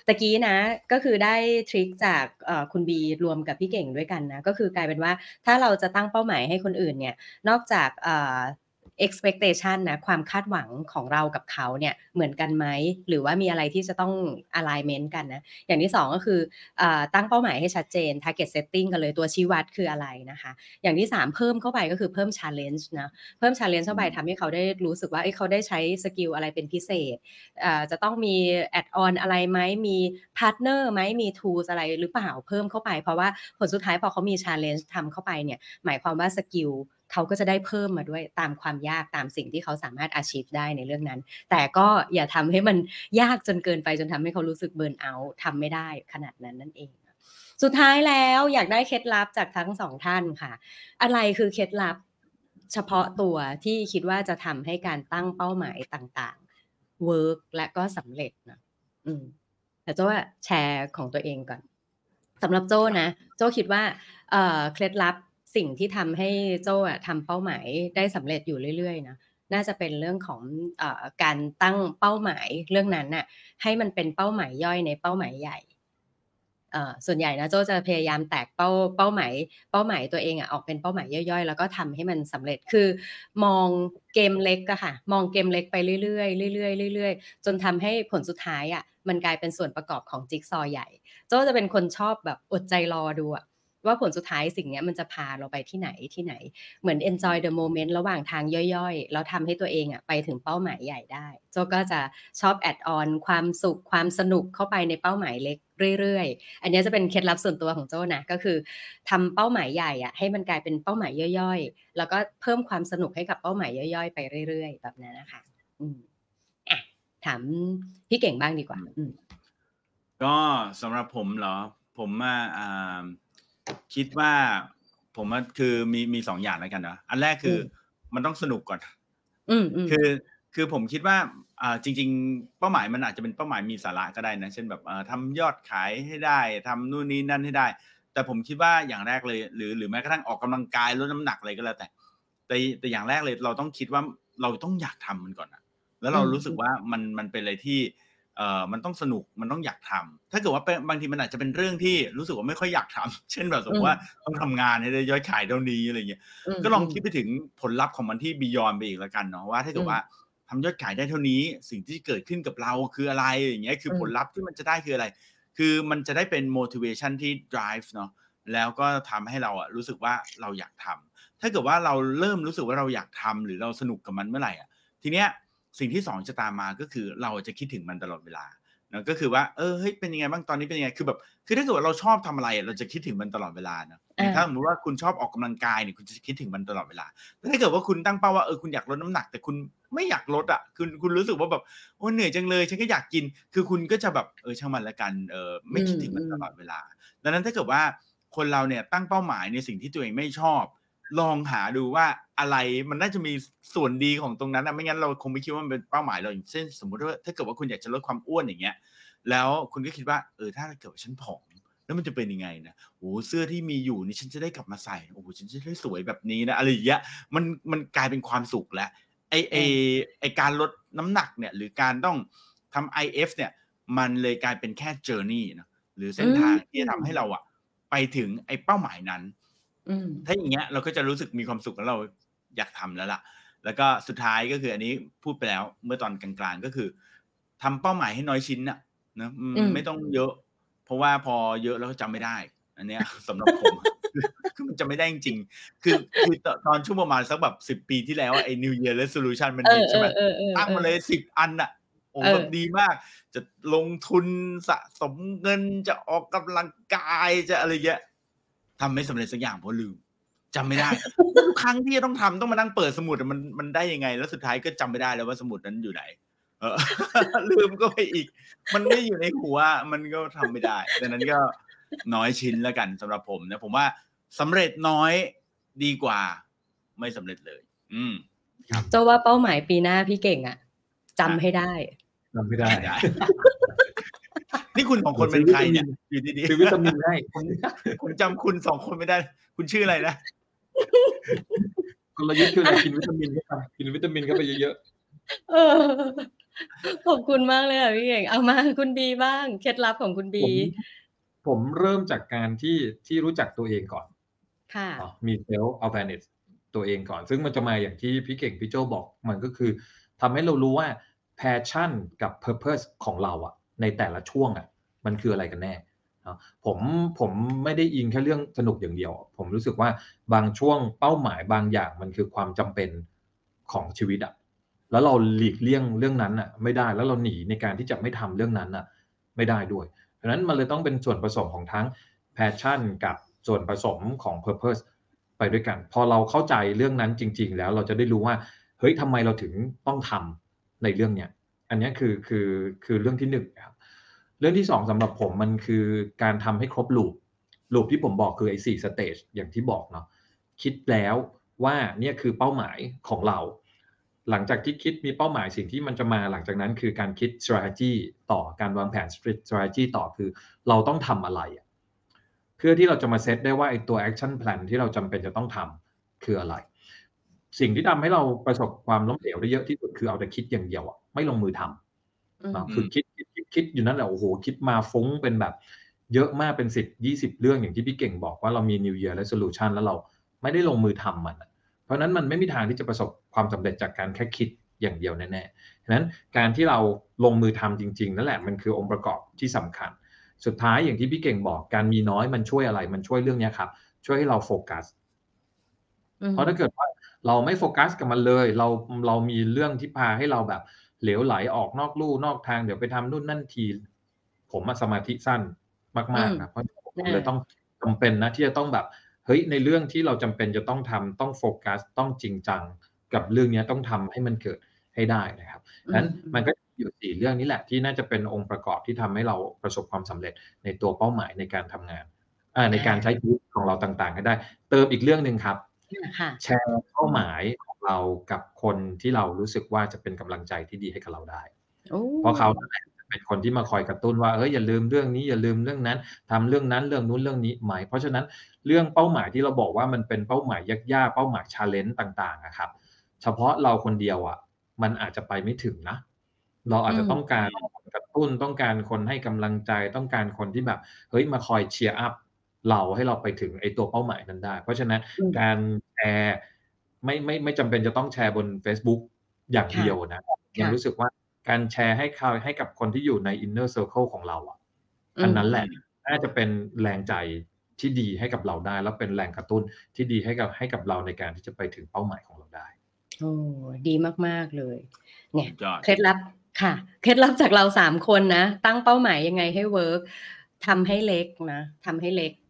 ตะกี้นะก็คือได้ทริคจากเอ่อคุณบีรวมกับพี่เก่งด้วยกันนะก็คือกลายเป็นว่าถ้าเราจะตั้งเป้าหมายให้คนอื่นเนี่ยนอกจากเอ่อ expectation นะความคาดหวังของเรากับเขาเนี่ยเหมือนกันไหมหรือว่ามีอะไรที่จะต้อง alignment กันนะอย่างที่สองก็คือเอ่อตั้งเป้าหมายให้ชัดเจน target setting กันเลยตัวชี้วัดคืออะไรนะคะ อย่างที่สามเพิ่มเข้าไปก็คือเพิ่ม challenge นะเพิ่ม challenge เข้าไปทำให้เขาได้รู้สึกว่าเอ้ยเขาได้ใช้ skill อะไรเป็นพิเศษเอ่อจะต้องมี add on อะไรไหมมี partner ไหมมี tools อะไรหรือเปล่าเพิ่มเข้าไป เพราะว่าผลสุดท้ายพอเขามี challenge ทำเข้าไปเนี่ยหมายความว่า skill เขาก็จะได้เพิ่มมาด้วยตามความยากตามสิ่งที่เขาสามารถ achieve ได้ในเรื่องนั้น แต่ก็อย่าทำให้มันยากจนเกินไปจนทำให้เขารู้สึก burnout ทำไม่ได้ขนาดนั้นนั่นเองสุดท้ายแล้วอยากได้เคล็ดลับจากทั้งสองท่านค่ะ อะไรคือเคล็ดลับเฉพาะตัวที่คิดว่าจะทำให้การตั้งเป้าหมายต่างๆ work และก็สำเร็จนะอืมแต่จะว่าแชร์ของตัวเองก่อนสำหรับโจ้นะ โจ้คิดว่าเอ่อเคล็ดลับ สิ่งที่ทำให้โจ้ทำเป้าหมายได้สำเร็จอยู่เรื่อยๆนะน่าจะเป็นเรื่องของอการตั้งเป้าหมายเรื่องนั้นน่ะให้มันเป็นเป้าหมายย่อยในเป้าหมายใหญ่ส่วนใหญ่นะโจจะพยายามแตกเป้าเป้าหมายเป้าหมายตัวเองอะออกเป็นเป้าหมายย่อยๆ แล้วก็ทำให้มันสำเร็จคือ มองเกมเล็กอะค่ะ มองเกมเล็กไปเรื่อยๆเรื่อยๆเรื่อยๆจนทำให้ผลสุดท้ายอะมันกลายเป็นส่วนประกอบของจิ๊กซอว์ใหญ่ โจจะเป็นคนชอบแบบอดใจรอดูอะ ว่าผลสุดท้ายสิ่งนี้มันจะพาเราไปที่ไหนที่ไหน เหมือน enjoy the moment ระหว่างทางย่อยๆ แล้วทำให้ตัวเองอะไปถึงเป้าหมายใหญ่ได้โจก็จะชอบ add on ความสุขความสนุกเข้าไปในเป้าหมายเล็กเรื่อยๆ อันนี้จะเป็นเคล็ดลับส่วนตัวของโจนะ ก็คือทำเป้าหมายใหญ่อะให้มันกลายเป็นเป้าหมายย่อยๆ แล้วก็เพิ่มความสนุกให้กับเป้าหมายย่อยๆ ไปเรื่อยๆ แบบนั้นนะคะอืมอะถามพี่เก่งบ้างดีกว่าอืมก็สำหรับผมเหรอ ผมว่าอ่า คิดว่าผมว่าคือมีมีสองอย่างแล้วกันเนาะอันแรกคืออมันต้องสนุกก่อนอืมอืมคือคือผมคิดว่าอ่าจริง ๆ เป้าหมายมันอาจจะเป็นเป้าหมายมีสาระก็ได้นะ เช่นแบบเอ่อทำยอดขายให้ได้ทำนู่นนี่นั่นให้ได้ แต่ผมคิดว่าอย่างแรกเลย หรือหรือแม้กระทั่งออกกำลังกายลดน้ำหนักอะไรก็แล้วแต่ แต่แต่อย่างแรกเลยเราต้องคิดว่าเราต้องอยากทำมันก่อนนะแล้วเรารู้สึกว่ามันมันเป็นอะไรที่ เอ่อมันต้องสนุกมันต้องอยากทำถ้าเกิดว่าเป็นบางทีมันอาจจะเป็นเรื่องที่รู้สึกว่าไม่ค่อยอยากทำเช่นแบบสมมติว่าต้องทำงานให้ได้ยอดขายเท่านี้อะไรเงี้ยมก็ลองคิดไปถึงผลลัพธ์ของมันที่บียอนไปอีกแล้วกันเนาะว่าถ้าเกิดว่าทำยอดขายได้เท่านี้สิ่งที่เกิดขึ้นกับเราคืออะไรอย่างเงี้ยคือผลลัพธ์ที่มันจะได้คืออะไร คือมันจะได้เป็น motivation ที่ drive เนาะแล้วก็ทำให้เราอะรู้สึกว่าเราอยากทำถ้าเกิดว่าเราเริ่มรู้สึกว่าเราอยากทำหรือเราสนุกกับมันเมื่อไหร่อะทีเนี้ย สิ่งที่สองจะตามมาก็คือเราจะคิดถึงมันตลอดเวลาเนาะก็คือว่าเออเฮ้ยเป็นยังไงบ้างตอนนี้เป็นยังไงคือแบบคือถ้าเกิดว่าเราชอบทำอะไรอะเราจะคิดถึงมันตลอดเวลาเนาะอย่างถ้าสมมติว่าคุณชอบออกกำลังกายเนี่ยคุณจะคิดถึงมันตลอดเวลาแต่ถ้าเกิดว่าคุณตั้งเป้าว่าเออคุณอยากลดน้ำหนัก แต่คุณไม่อยากลดอะคุณคุณรู้สึกว่าแบบโอ้เหนื่อยจังเลยฉันก็อยากกิน คือคุณก็จะแบบเออช่างมันละกันเออไม่คิดถึงมันตลอดเวลา ดังนั้นถ้าเกิดว่าคนเราเนี่ยตั้งเป้าหมายในสิ่งที่ตัวเองไม่ชอบ ลองหาดูว่าอะไรมันน่าจะมีส่วนดีของตรงนั้นนะไม่งั้นเราคงไม่คิดว่ามันเป็นเป้าหมายเราอย่างเช่นสมมติว่าถ้าเกิดว่าคุณอยากจะลดความอ้วนอย่างเงี้ย แล้วคุณก็คิดว่าเออถ้าเกิดว่าฉันผอมแล้วมันจะเป็นยังไงนะโอ้เสื้อที่มีอยู่นี่ฉันจะได้กลับมาใส่โอ้โหฉันจะได้สวยแบบนี้นะอะไรอย่างเงี้ยมันมันกลายเป็นความสุขแล้วไอไอไอการลดน้ำหนักเนี่ย หรือการต้องทำ IF เนี่ย มันเลยกลายเป็นแค่ journey นะหรือเส้นทางที่จะทำให้เราอะไปถึงไอเป้าหมายนั้นอืม ถ้าอย่างเงี้ยเราก็จะรู้สึกมีความสุขแล้วเราอยากทำแล้วล่ะ แล้วก็สุดท้ายก็คืออันนี้พูดไปแล้วเมื่อตอนกลางๆก็คือทำเป้าหมายให้น้อยชิ้นน่ะนะอืมอืมไม่ต้องเยอะ เพราะว่าพอเยอะแล้วก็จำไม่ได้ อันเนี้ยสำหรับผมคือมันจะไม่ได้จริงๆคือคือตตอนช่วงประมาณสักแบบสิบปีที่แล้วอะไอ้ New Year Resolution มันเอดีอเอใช่ไหมอเออเออตั้งมาเลยสิบอันอะโอ้เออแบบดีมาก จะลงทุนสะสมเงินจะออกกำลังกายจะอะไรเงี้ย ทำไม่สำเร็จสักอย่างเพราะลืมจำไม่ได้ทุกครั้งที่จะต้องทำต้องมานั่งเปิดสมุดอะมันมันได้ยังไง แล้วสุดท้ายก็จำไม่ได้แล้วว่าสมุดนั้นอยู่ไหนเออ ลืมก็ไปอีก มันไม่อยู่ในหัวมันก็ทำไม่ได้ดังนั้นก็น้อยชิ้นแล้วกันสำหรับผมนะผมว่าสำเร็จน้อยดีกว่า ไม่สำเร็จเลย อืมโจว่าเป้าหมายปีหน้าพี่เก่งอะจำให้ได้จำไม่ได้ได้ นี่คุณสองคนเป็นใครเนี่ยอยู่ดีคือวิตามินให้ๆผมจำคุณสองคนไม่ได้ คุณชื่ออะไรนะกลยุทธ์คืออะไรกินวิตามินเข้าไปกินวิตามินเข้าไปเยอะเออขอบคุณมากเลยอะพี่เก่งเอามาคุณบีบ้างเคล็ดลับของคุณๆบีผมผมเริ่มจากการที่ที่รู้จักตัวเองก่อนค่ะอ๋อมี self awareness ตัวเองก่อน ซึ่งมันจะมาอย่างที่พี่เก่งพี่โจบอกมันก็คือทำให้เรารู้ว่า passion กับ purpose ของเราอะ ในแต่ละช่วงอะมันคืออะไรกันแน่ผมผมไม่ได้อิงแค่เรื่องสนุกอย่างเดียว ผมรู้สึกว่าบางช่วงเป้าหมายบางอย่างมันคือความจำเป็นของชีวิตอะแล้วเราหลีกเลี่ยงเรื่องนั้นอะไม่ได้แล้วเราหนีในการที่จะไม่ทำเรื่องนั้นอะไม่ได้ด้วยเพราะนั้นมันเลยต้องเป็นส่วนผสมของทั้ง passion กับส่วนผสมของ purpose ไปด้วยกัน พอเราเข้าใจเรื่องนั้นจริง ๆ แล้วเราจะได้รู้ว่าเฮ้ยทำไมเราถึงต้องทำในเรื่องเนี้ย อันนี้คือคือคือเรื่องที่หนึ่งครับเรื่องที่สองสำหรับผมมันคือการทำให้ครบ loop loop ที่ผมบอกคือไอ้สี่ stage อย่างที่บอกเนาะคิดแล้วว่าเนี่ยคือเป้าหมายของเรา หลังจากที่คิดมีเป้าหมายสิ่งที่มันจะมาหลังจากนั้นคือการคิด strategy ต่อการวางแผน strategy ต่อคือเราต้องทำอะไร เพื่อที่เราจะมาเซตได้ว่าไอ้ตัว action plan ที่เราจำเป็นจะต้องทำคืออะไร สิ่งที่ทำให้เราประสบความล้มเหลวได้เยอะที่สุดคือเอาแต่คิดอย่างเดียวอะไม่ลงมือทำอืมเนาะคือคิดคิดคิดคิดอยู่นั่นแหละโอ้โหคิดมาฟุ้งเป็นแบบ เยอะมากเป็นสิบยี่สิบเรื่องอย่างที่พี่เก่งบอกว่าเรามี New Year Resolution แล้วเราไม่ได้ลงมือทำมันอะเพราะฉะนั้นมันไม่มีทางที่จะประสบความสำเร็จจากการแค่คิดอย่างเดียวแน่ๆฉะนั้นการที่เราลงมือทำจริงๆนั่นแหละมันคือองค์ประกอบที่สำคัญ สุดท้ายอย่างที่พี่เก่งบอกการมีน้อยมันช่วยอะไร มันช่วยเรื่องเนี้ยครับ ช่วยให้เราโฟกัสอืมเพราะถ้าเกิดว่า เราไม่โฟกัสกับมันเลย เราเรามีเรื่องที่พาให้เราแบบเหลวไหลออกนอกลู่นอกทางเดี๋ยวไปทำนู่นนั่นที ผมอะสมาธิสั้นมากๆนะเพราะผมเลยต้องจำเป็นนะที่จะต้องแบบเฮ้ยในเรื่องที่เราจำเป็นจะต้องทำต้องโฟกัสต้องจริงจังกับเรื่องเนี้ยต้องทำให้มันเกิดให้ได้นะครับอืมนั้นมันก็อยู่สี่เรื่องนี้แหละที่น่าจะเป็นองค์ประกอบที่ทำให้เราประสบความสำเร็จในตัวเป้าหมายในการทำงานอ่าในการใช้ชีวิตของเราต่างๆให้ได้ เติมอีกเรื่องหนึ่งครับค่ะ แชร์เป้าหมายของเรากับคนที่เรารู้สึกว่าจะเป็นกำลังใจที่ดีให้กับเราได้โอ้เพราะเขานั่นแหละจะเป็นคนที่มาคอยกระตุ้นว่าเอ้ยอย่าลืมเรื่องนี้อย่าลืมเรื่องนั้นทำเรื่องนั้นเรื่องนู้นเรื่องนี้ไหมเพราะฉะนั้นเรื่องเป้าหมายที่เราบอกว่ามันเป็นเป้าหมายยากๆเป้าหมาย challenge ต่างๆอะครับ เฉพาะเราคนเดียวอะ มันอาจจะไปไม่ถึงนะเราอาจจะต้องการคนกระตุ้นต้องการคนให้กำลังใจต้องการคนที่แบบเฮ้ยมาคอย cheer up เราให้เราไปถึงไอ้ตัวเป้าหมายนั้นได้ เพราะฉะนั้นอืมการแชร์ไม่ไม่ไม่จำเป็นจะต้องแชร์บน Facebook อย่างเดียวนะยังรู้สึกว่าการแชร์ให้เขาให้กับคนที่อยู่ใน inner circle ของเราอะอันนั้นแหละน่าจะเป็นแรงใจที่ดีให้กับเราได้ แล้วเป็นแรงกระตุ้นที่ดีให้กับให้กับเราในการที่จะไปถึงเป้าหมายของเราได้โอ้ดีมากๆเลย เนี่ยสุดยอดเคล็ดลับค่ะ เคล็ดลับจากเราสามคนนะ ตั้งเป้าหมายยังไงให้เวิร์กทำให้เล็กนะทำให้เล็กแบบ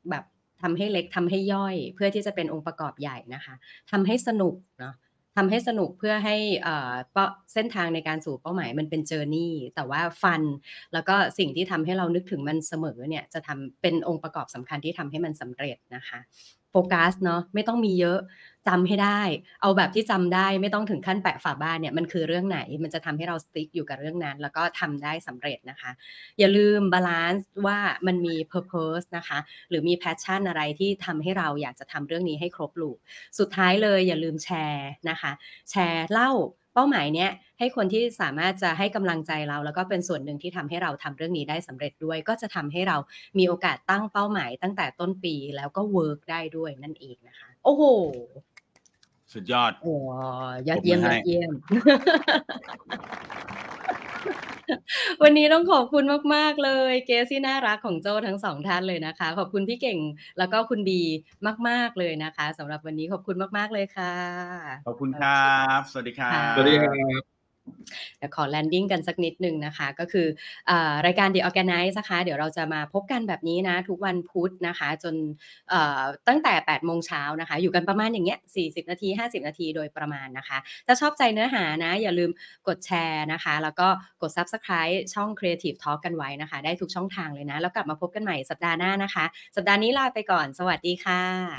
ทำให้เล็กทำให้ย่อย เพื่อที่จะเป็นองค์ประกอบใหญ่นะคะทำให้สนุกเนาะทำให้สนุกเพื่อให้เอ่อเป้าเส้นทางในการสู่เป้าหมายมันเป็นเจอร์นี่แต่ว่าฟัน แล้วก็สิ่งที่ทำให้เรานึกถึงมันเสมอเนี่ยจะทำเป็นองค์ประกอบสำคัญที่ทำให้มันสำเร็จนะคะโฟกัสเนาะไม่ต้องมีเยอะ จำให้ได้ เอาแบบที่จำได้ไม่ต้องถึงขั้นแปะฝาบ้านเนี่ยมันคือเรื่องไหน มันจะทำให้เราสติ๊กอยู่กับเรื่องนั้น แล้วก็ทำได้สำเร็จนะคะ อย่าลืม balance ว่ามันมี purpose นะคะ หรือมี passion อะไรที่ทำให้เราอยากจะทำเรื่องนี้ให้ครบ loop สุดท้ายเลยอย่าลืมแชร์นะคะ แชร์เล่าเป้าหมายเนี้ยให้คนที่สามารถจะให้กำลังใจเรา แล้วก็เป็นส่วนหนึ่งที่ทำให้เราทำเรื่องนี้ได้สำเร็จด้วย ก็จะทำให้เรามีโอกาสตั้งเป้าหมายตั้งแต่ต้นปีแล้วก็ work ได้ด้วยนั่นเองนะคะ โอ้โห สุดยอด โอ้ยอดเยี่ยมปรบมืยอให้อดเยี่ยม วันนี้ต้องขอบคุณมาก ๆ เลย เกสที่น่ารักของโจ้ทั้งสองท่านเลยนะคะ ขอบคุณพี่เก่งแล้วก็คุณบีมาก ๆ เลยนะคะสำหรับวันนี้ขอบคุณมาก ๆ เลยค่ะ ขอบคุณครับ สวัสดีครับค่ะสวัสดีครับ เดี๋ยวขอแลนดิ้งกันสักนิดหนึ่งนะคะ ก็คืออรายการ The Organize นะคะ เดี๋ยวเราจะมาพบกันแบบนี้นะ ทุกวันพุธนะคะ จนตั้งแต่ 8 โมงเช้านะคะ อยู่กันประมาณอย่างเงี้ย 40 นาที 50 นาทีโดยประมาณนะคะ ถ้าชอบใจเนื้อหานะ อย่าลืมกดแชร์นะคะ แล้วก็กด Subscribe ช่อง Creative Talk กันไว้นะคะ ได้ทุกช่องทางเลยนะ แล้วกลับมาพบกันใหม่สัปดาห์หน้านะคะ สัปดาห์นี้ลาไปก่อน สวัสดีค่ะ